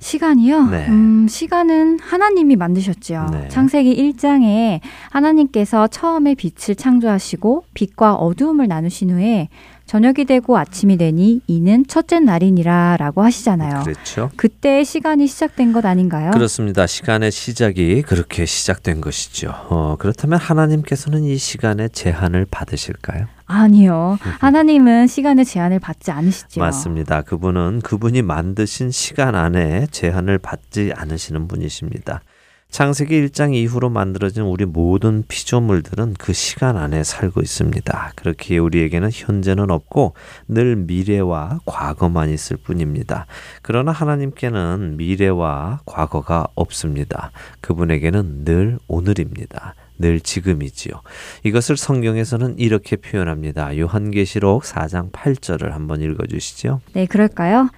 Speaker 5: 시간이요?
Speaker 1: 네.
Speaker 5: 음, 시간은 하나님이 만드셨죠.
Speaker 1: 네.
Speaker 5: 창세기 1장에 하나님께서 처음에 빛을 창조하시고 빛과 어두움을 나누신 후에 저녁이 되고 아침이 되니 이는 첫째 날이니라라고 하시잖아요.
Speaker 1: 그렇죠.
Speaker 5: 그때 시간이 시작된 것 아닌가요?
Speaker 1: 그렇습니다. 시간의 시작이 그렇게 시작된 것이죠. 어, 그렇다면 하나님께서는 이 시간에 제한을 받으실까요?
Speaker 5: 아니요. 하나님은 시간의 제한을 받지 않으시죠.
Speaker 1: 맞습니다. 그분은 그분이 만드신 시간 안에 제한을 받지 않으시는 분이십니다. 창세기 1장 이후로 만들어진 우리 모든 피조물들은 그 시간 안에 살고 있습니다. 그렇기에 우리에게는 현재는 없고 늘 미래와 과거만 있을 뿐입니다. 그러나 하나님께는 미래와 과거가 없습니다. 그분에게는 늘 오늘입니다. 늘 지금이지요. 이것을 성경에서는 이렇게 표현합니다. 요한계시록 4장 8절을 한번 읽어 주시죠.
Speaker 5: 네, 그럴까요?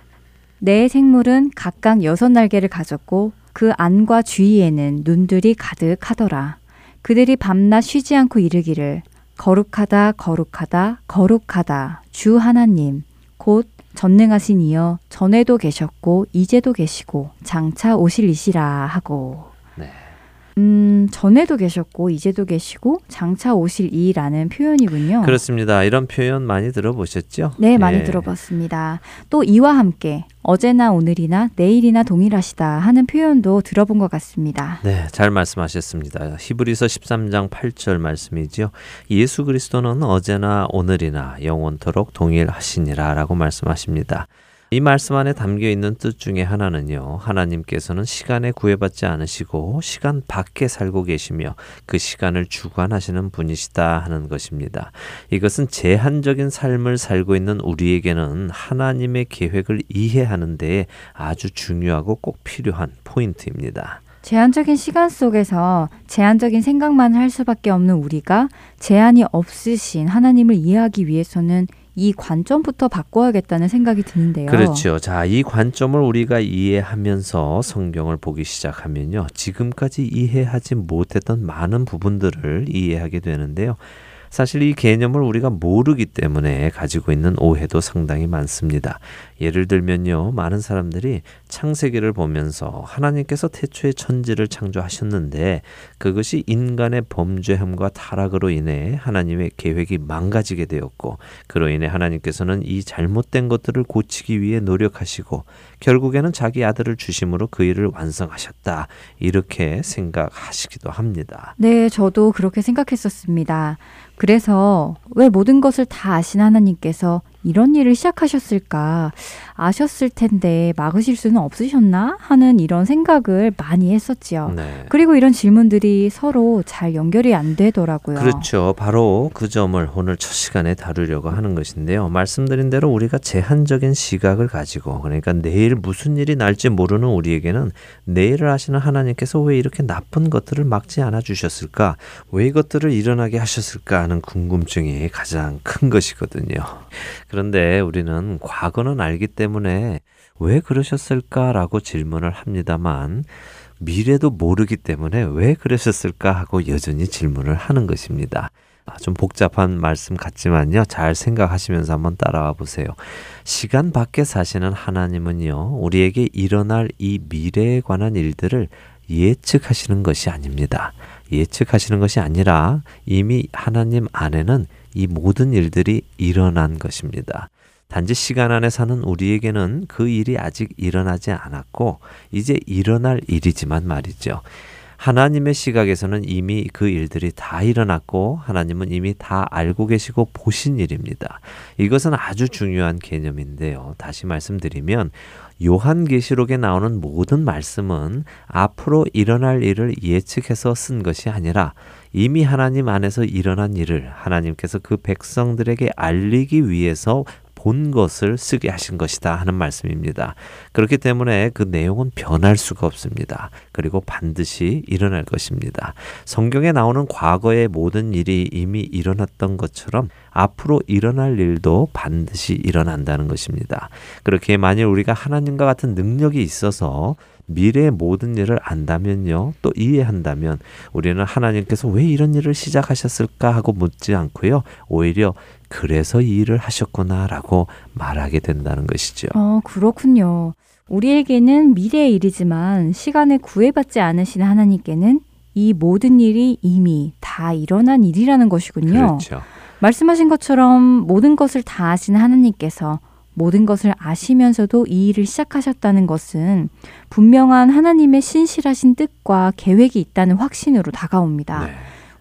Speaker 5: 내 생물은 각각 여섯 날개를 가졌고 그 안과 주위에는 눈들이 가득하더라. 그들이 밤낮 쉬지 않고 이르기를 거룩하다 거룩하다 거룩하다 주 하나님 곧 전능하신 이여 전에도 계셨고 이제도 계시고 장차 오실 이시라 하고
Speaker 1: 네.
Speaker 5: 음, 전에도 계셨고 이제도 계시고 장차 오실 이라는 표현이군요.
Speaker 1: 그렇습니다. 이런 표현 많이 들어보셨죠?
Speaker 5: 네, 많이
Speaker 1: 예.
Speaker 5: 들어봤습니다. 또 이와 함께 어제나 오늘이나 내일이나 동일하시다 하는 표현도 들어본 것 같습니다.
Speaker 1: 네, 잘 말씀하셨습니다. 히브리서 13장 8절 말씀이지요. 예수 그리스도는 어제나 오늘이나 영원토록 동일하시니라라고 말씀하십니다. 이 말씀 안에 담겨 있는 뜻 중에 하나는요. 하나님께서는 시간에 구애받지 않으시고 시간 밖에 살고 계시며 그 시간을 주관하시는 분이시다 하는 것입니다. 이것은 제한적인 삶을 살고 있는 우리에게는 하나님의 계획을 이해하는 데에 아주 중요하고 꼭 필요한 포인트입니다.
Speaker 5: 제한적인 시간 속에서 제한적인 생각만 할 수밖에 없는 우리가 제한이 없으신 하나님을 이해하기 위해서는 이 관점부터 바꿔야겠다는 생각이 드는데요.
Speaker 1: 그렇죠. 자, 이 관점을 우리가 이해하면서 성경을 보기 시작하면요. 지금까지 이해하지 못했던 많은 부분들을 이해하게 되는데요. 사실 이 개념을 우리가 모르기 때문에 가지고 있는 오해도 상당히 많습니다. 예를 들면요. 많은 사람들이 창세기를 보면서 하나님께서 태초에 천지를 창조하셨는데 그것이 인간의 범죄함과 타락으로 인해 하나님의 계획이 망가지게 되었고 그로 인해 하나님께서는 이 잘못된 것들을 고치기 위해 노력하시고 결국에는 자기 아들을 주심으로 그 일을 완성하셨다. 이렇게 생각하시기도 합니다.
Speaker 5: 네, 저도 그렇게 생각했었습니다. 그래서 왜 모든 것을 다 아신 하나님께서 이런 일을 시작하셨을까? 아셨을 텐데 막으실 수는 없으셨나? 하는 이런 생각을 많이 했었지요.
Speaker 1: 네.
Speaker 5: 그리고 이런 질문들이 서로 잘 연결이 안 되더라고요.
Speaker 1: 그렇죠. 바로 그 점을 오늘 첫 시간에 다루려고 하는 것인데요. 말씀드린 대로 우리가 제한적인 시각을 가지고 그러니까 내일 무슨 일이 날지 모르는 우리에게는 내일을 아시는 하나님께서 왜 이렇게 나쁜 것들을 막지 않아 주셨을까? 왜 이것들을 일어나게 하셨을까 하는 궁금증이 가장 큰 것이거든요. 그런데 우리는 과거는 알기 때문에 왜 그러셨을까라고 질문을 합니다만 미래도 모르기 때문에 왜 그러셨을까 하고 여전히 질문을 하는 것입니다. 아, 좀 복잡한 말씀 같지만요. 잘 생각하시면서 한번 따라와 보세요. 시간 밖에 사시는 하나님은요. 우리에게 일어날 이 미래에 관한 일들을 예측하시는 것이 아닙니다. 예측하시는 것이 아니라 이미 하나님 안에는 이 모든 일들이 일어난 것입니다. 단지 시간 안에 사는 우리에게는 그 일이 아직 일어나지 않았고 이제 일어날 일이지만 말이죠. 하나님의 시각에서는 이미 그 일들이 다 일어났고 하나님은 이미 다 알고 계시고 보신 일입니다. 이것은 아주 중요한 개념인데요. 다시 말씀드리면 요한계시록에 나오는 모든 말씀은 앞으로 일어날 일을 예측해서 쓴 것이 아니라 이미 하나님 안에서 일어난 일을 하나님께서 그 백성들에게 알리기 위해서 본 것을 쓰게 하신 것이다 하는 말씀입니다. 그렇기 때문에 그 내용은 변할 수가 없습니다. 그리고 반드시 일어날 것입니다. 성경에 나오는 과거의 모든 일이 이미 일어났던 것처럼 앞으로 일어날 일도 반드시 일어난다는 것입니다. 그렇게 만일 우리가 하나님과 같은 능력이 있어서 미래의 모든 일을 안다면요. 또 이해한다면 우리는 하나님께서 왜 이런 일을 시작하셨을까 하고 묻지 않고요. 오히려 그래서 이 일을 하셨구나라고 말하게 된다는 것이죠.
Speaker 5: 어, 그렇군요. 우리에게는 미래의 일이지만 시간에 구애받지 않으신 하나님께는 이 모든 일이 이미 다 일어난 일이라는 것이군요.
Speaker 1: 그렇죠.
Speaker 5: 말씀하신 것처럼 모든 것을 다 아시는 하나님께서 모든 것을 아시면서도 이 일을 시작하셨다는 것은 분명한 하나님의 신실하신 뜻과 계획이 있다는 확신으로 다가옵니다.
Speaker 1: 네.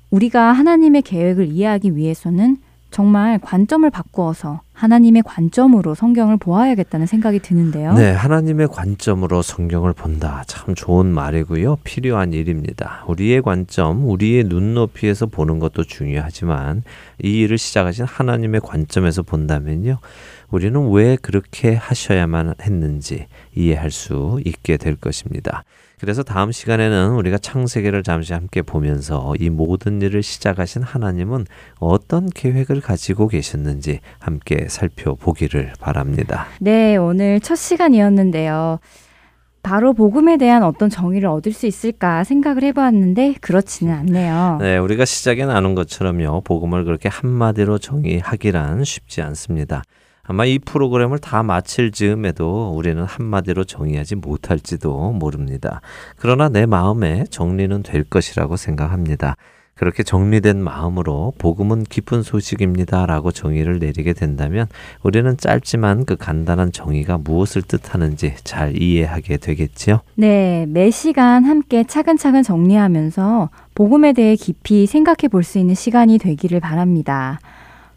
Speaker 5: 우리가 하나님의 계획을 이해하기 위해서는 정말 관점을 바꾸어서 하나님의 관점으로 성경을 보아야겠다는 생각이 드는데요.
Speaker 1: 네, 하나님의 관점으로 성경을 본다. 참 좋은 말이고요. 필요한 일입니다. 우리의 관점, 우리의 눈높이에서 보는 것도 중요하지만 이 일을 시작하신 하나님의 관점에서 본다면요. 우리는 왜 그렇게 하셔야만 했는지 이해할 수 있게 될 것입니다. 그래서 다음 시간에는 우리가 창세기를 잠시 함께 보면서 이 모든 일을 시작하신 하나님은 어떤 계획을 가지고 계셨는지 함께 살펴보기를 바랍니다.
Speaker 5: 네, 오늘 첫 시간이었는데요. 바로 복음에 대한 어떤 정의를 얻을 수 있을까 생각을 해보았는데 그렇지는 않네요.
Speaker 1: 네, 우리가 시작에 나눈 것처럼요. 복음을 그렇게 한마디로 정의하기란 쉽지 않습니다. 아마 이 프로그램을 다 마칠 즈음에도 우리는 한마디로 정의하지 못할지도 모릅니다. 그러나 내 마음에 정리는 될 것이라고 생각합니다. 그렇게 정리된 마음으로 복음은 기쁜 소식입니다. 라고 정의를 내리게 된다면 우리는 짧지만 그 간단한 정의가 무엇을 뜻하는지 잘 이해하게 되겠지요.
Speaker 5: 네, 매 시간 함께 차근차근 정리하면서 복음에 대해 깊이 생각해 볼 수 있는 시간이 되기를 바랍니다.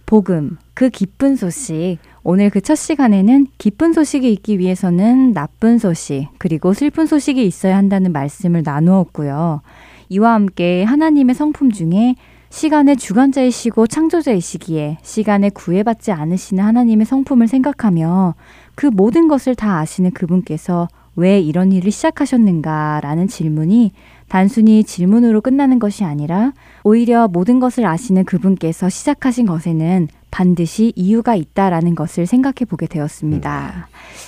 Speaker 5: 복음, 그 기쁜 소식. 오늘 그 첫 시간에는 기쁜 소식이 있기 위해서는 나쁜 소식, 그리고 슬픈 소식이 있어야 한다는 말씀을 나누었고요. 이와 함께 하나님의 성품 중에 시간의 주관자이시고 창조자이시기에 시간에 구애받지 않으시는 하나님의 성품을 생각하며 그 모든 것을 다 아시는 그분께서 왜 이런 일을 시작하셨는가라는 질문이 단순히 질문으로 끝나는 것이 아니라 오히려 모든 것을 아시는 그분께서 시작하신 것에는 반드시 이유가 있다라는 것을 생각해 보게 되었습니다.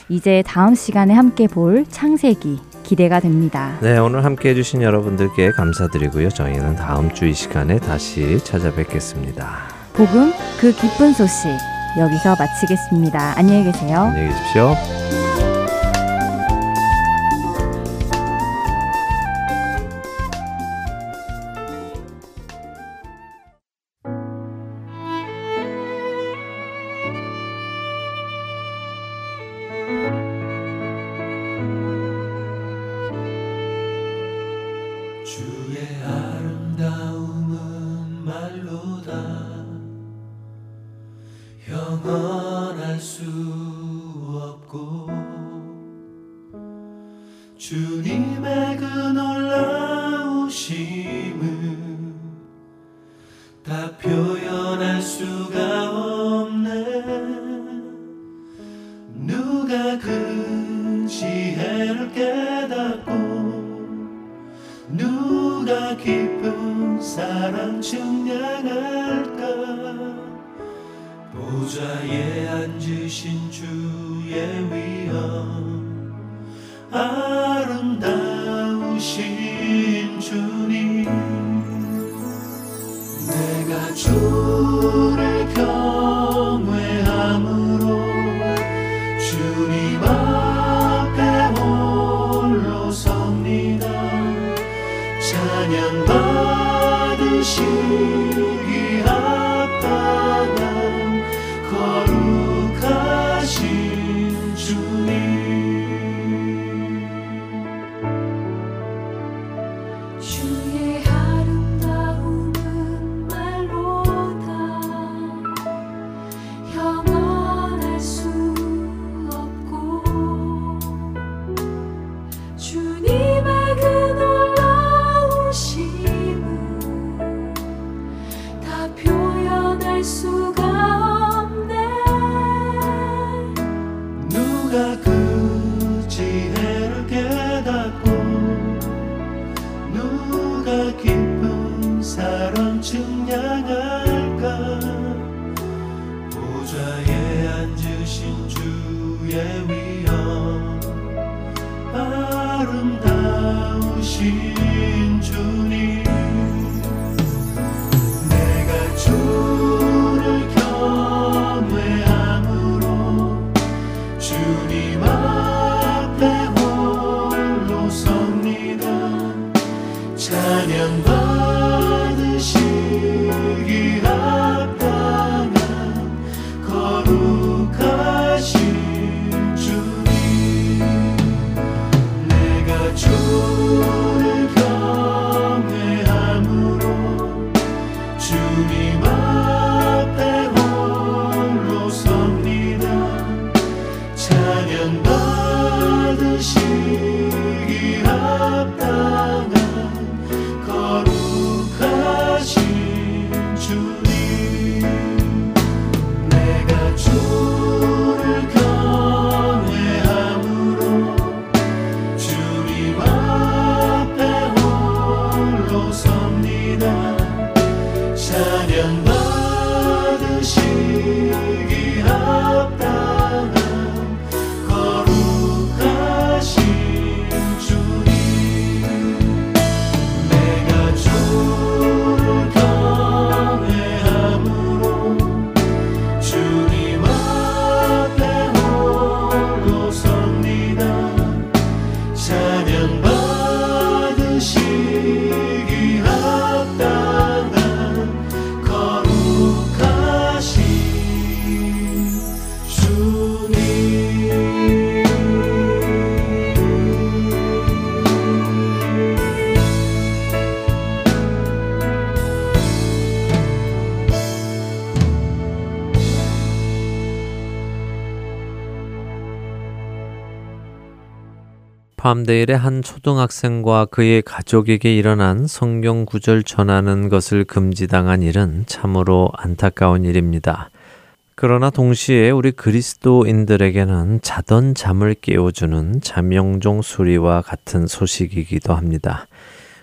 Speaker 5: 이제 다음 시간에 함께 볼 창세기 기대가 됩니다.
Speaker 1: 네, 오늘 함께 해주신 여러분들께 감사드리고요. 저희는 다음 주 이 시간에 다시 찾아뵙겠습니다.
Speaker 5: 복음 그 기쁜 소식 여기서 마치겠습니다. 안녕히 계세요.
Speaker 1: 안녕히 계십시오.
Speaker 2: 지혜를 깨닫고 누가 깊은 사랑 증량할까? 보좌에 앉으신 주의 위엄 아름다우신 주님. 내가 주를
Speaker 1: 팜데일의 한 초등학생과 그의 가족에게 일어난 성경 구절 전하는 것을 금지당한 일은 참으로 안타까운 일입니다. 그러나 동시에 우리 그리스도인들에게는 자던 잠을 깨워주는 잠영종 수리와 같은 소식이기도 합니다.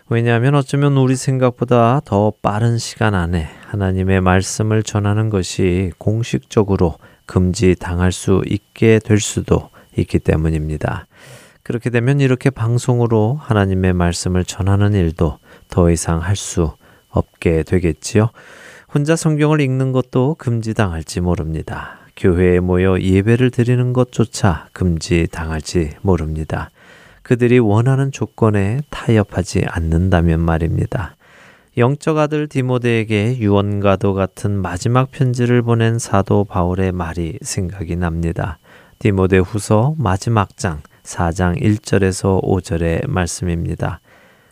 Speaker 1: 왜냐하면 어쩌면 우리 생각보다 더 빠른 시간 안에 하나님의 말씀을 전하는 것이 공식적으로 금지당할 수 있게 될 수도 있기 때문입니다. 그렇게 되면 이렇게 방송으로 하나님의 말씀을 전하는 일도 더 이상 할 수 없게 되겠지요. 혼자 성경을 읽는 것도 금지당할지 모릅니다. 교회에 모여 예배를 드리는 것조차 금지당할지 모릅니다. 그들이 원하는 조건에 타협하지 않는다면 말입니다. 영적 아들 디모데에게 유언과도 같은 마지막 편지를 보낸 사도 바울의 말이 생각이 납니다. 디모데 후서 마지막 장 4장 1절에서 5절의 말씀입니다.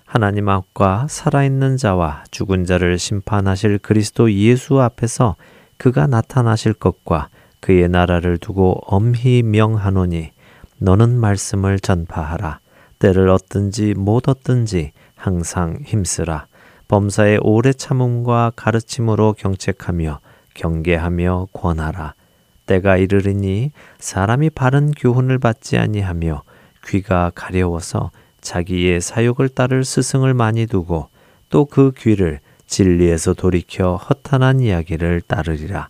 Speaker 1: 하나님 앞과 살아있는 자와 죽은 자를 심판하실 그리스도 예수 앞에서 그가 나타나실 것과 그의 나라를 두고 엄히 명하노니 너는 말씀을 전파하라. 때를 얻든지 못 얻든지 항상 힘쓰라. 범사의 오래 참음과 가르침으로 경책하며 경계하며 권하라. 때가 이르리니 사람이 바른 교훈을 받지 아니하며 귀가 가려워서 자기의 사욕을 따를 스승을 많이 두고 또 그 귀를 진리에서 돌이켜 허탄한 이야기를 따르리라.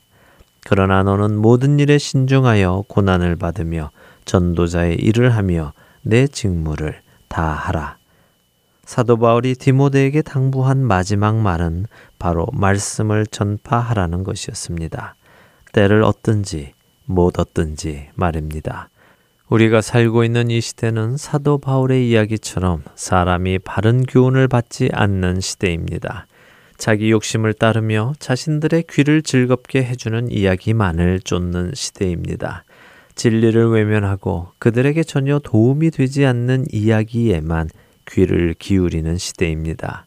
Speaker 1: 그러나 너는 모든 일에 신중하여 고난을 받으며 전도자의 일을 하며 내 직무를 다 하라. 사도 바울이 디모데에게 당부한 마지막 말은 바로 말씀을 전파하라는 것이었습니다. 때를 얻든지 못 얻든지 말입니다. 우리가 살고 있는 이 시대는 사도 바울의 이야기처럼 사람이 바른 교훈을 받지 않는 시대입니다. 자기 욕심을 따르며 자신들의 귀를 즐겁게 해주는 이야기만을 쫓는 시대입니다. 진리를 외면하고 그들에게 전혀 도움이 되지 않는 이야기에만 귀를 기울이는 시대입니다.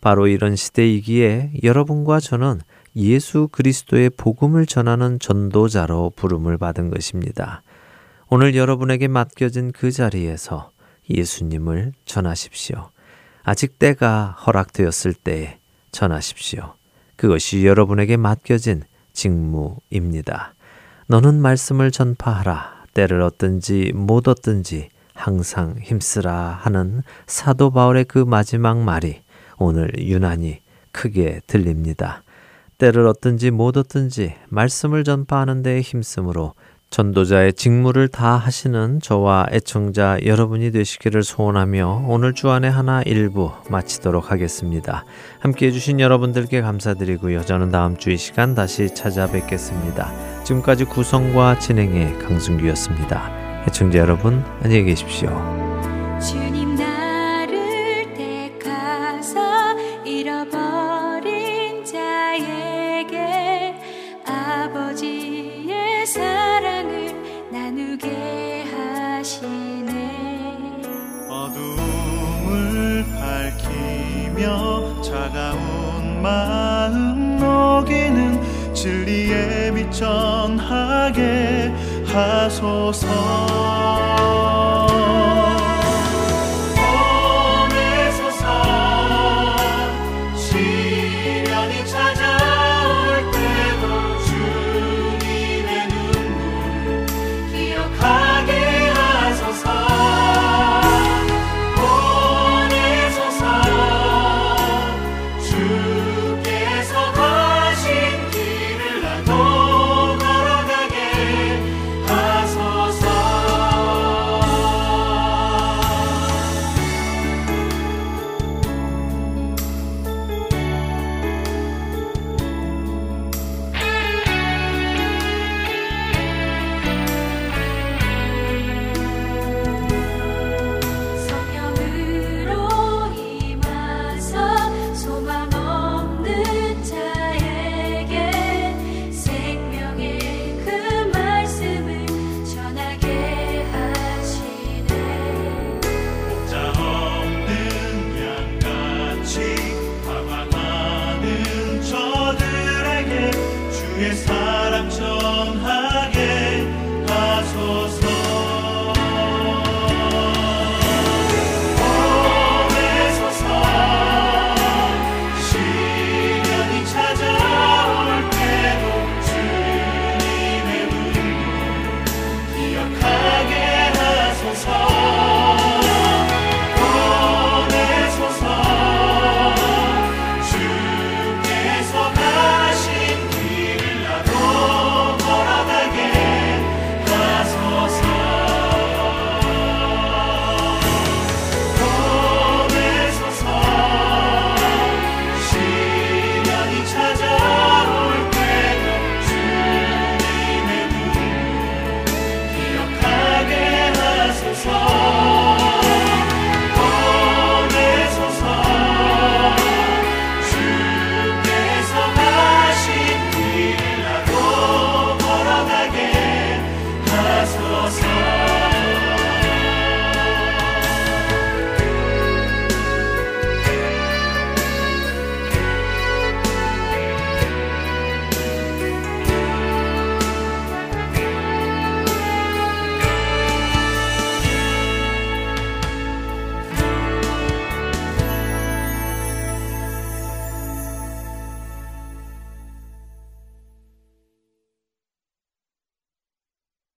Speaker 1: 바로 이런 시대이기에 여러분과 저는 예수 그리스도의 복음을 전하는 전도자로 부름을 받은 것입니다. 오늘 여러분에게 맡겨진 그 자리에서 예수님을 전하십시오. 아직 때가 허락되었을 때에 전하십시오. 그것이 여러분에게 맡겨진 직무입니다. 너는 말씀을 전파하라. 때를 얻든지 못 얻든지 항상 힘쓰라 하는 사도 바울의 그 마지막 말이 오늘 유난히 크게 들립니다. 때를 얻든지 못 얻든지 말씀을 전파하는 데에 힘쓰므로 전도자의 직무를 다 하시는 저와 애청자 여러분이 되시기를 소원하며 오늘 주안의 하나 일부 마치도록 하겠습니다. 함께 해주신 여러분들께 감사드리고요. 저는 다음 주 이 시간 다시 찾아뵙겠습니다. 지금까지 구성과 진행의 강승규였습니다. 애청자 여러분 안녕히 계십시오.
Speaker 2: 어둠을 밝히며 차가운 마음 녹이는 진리의 빛 전하게 하소서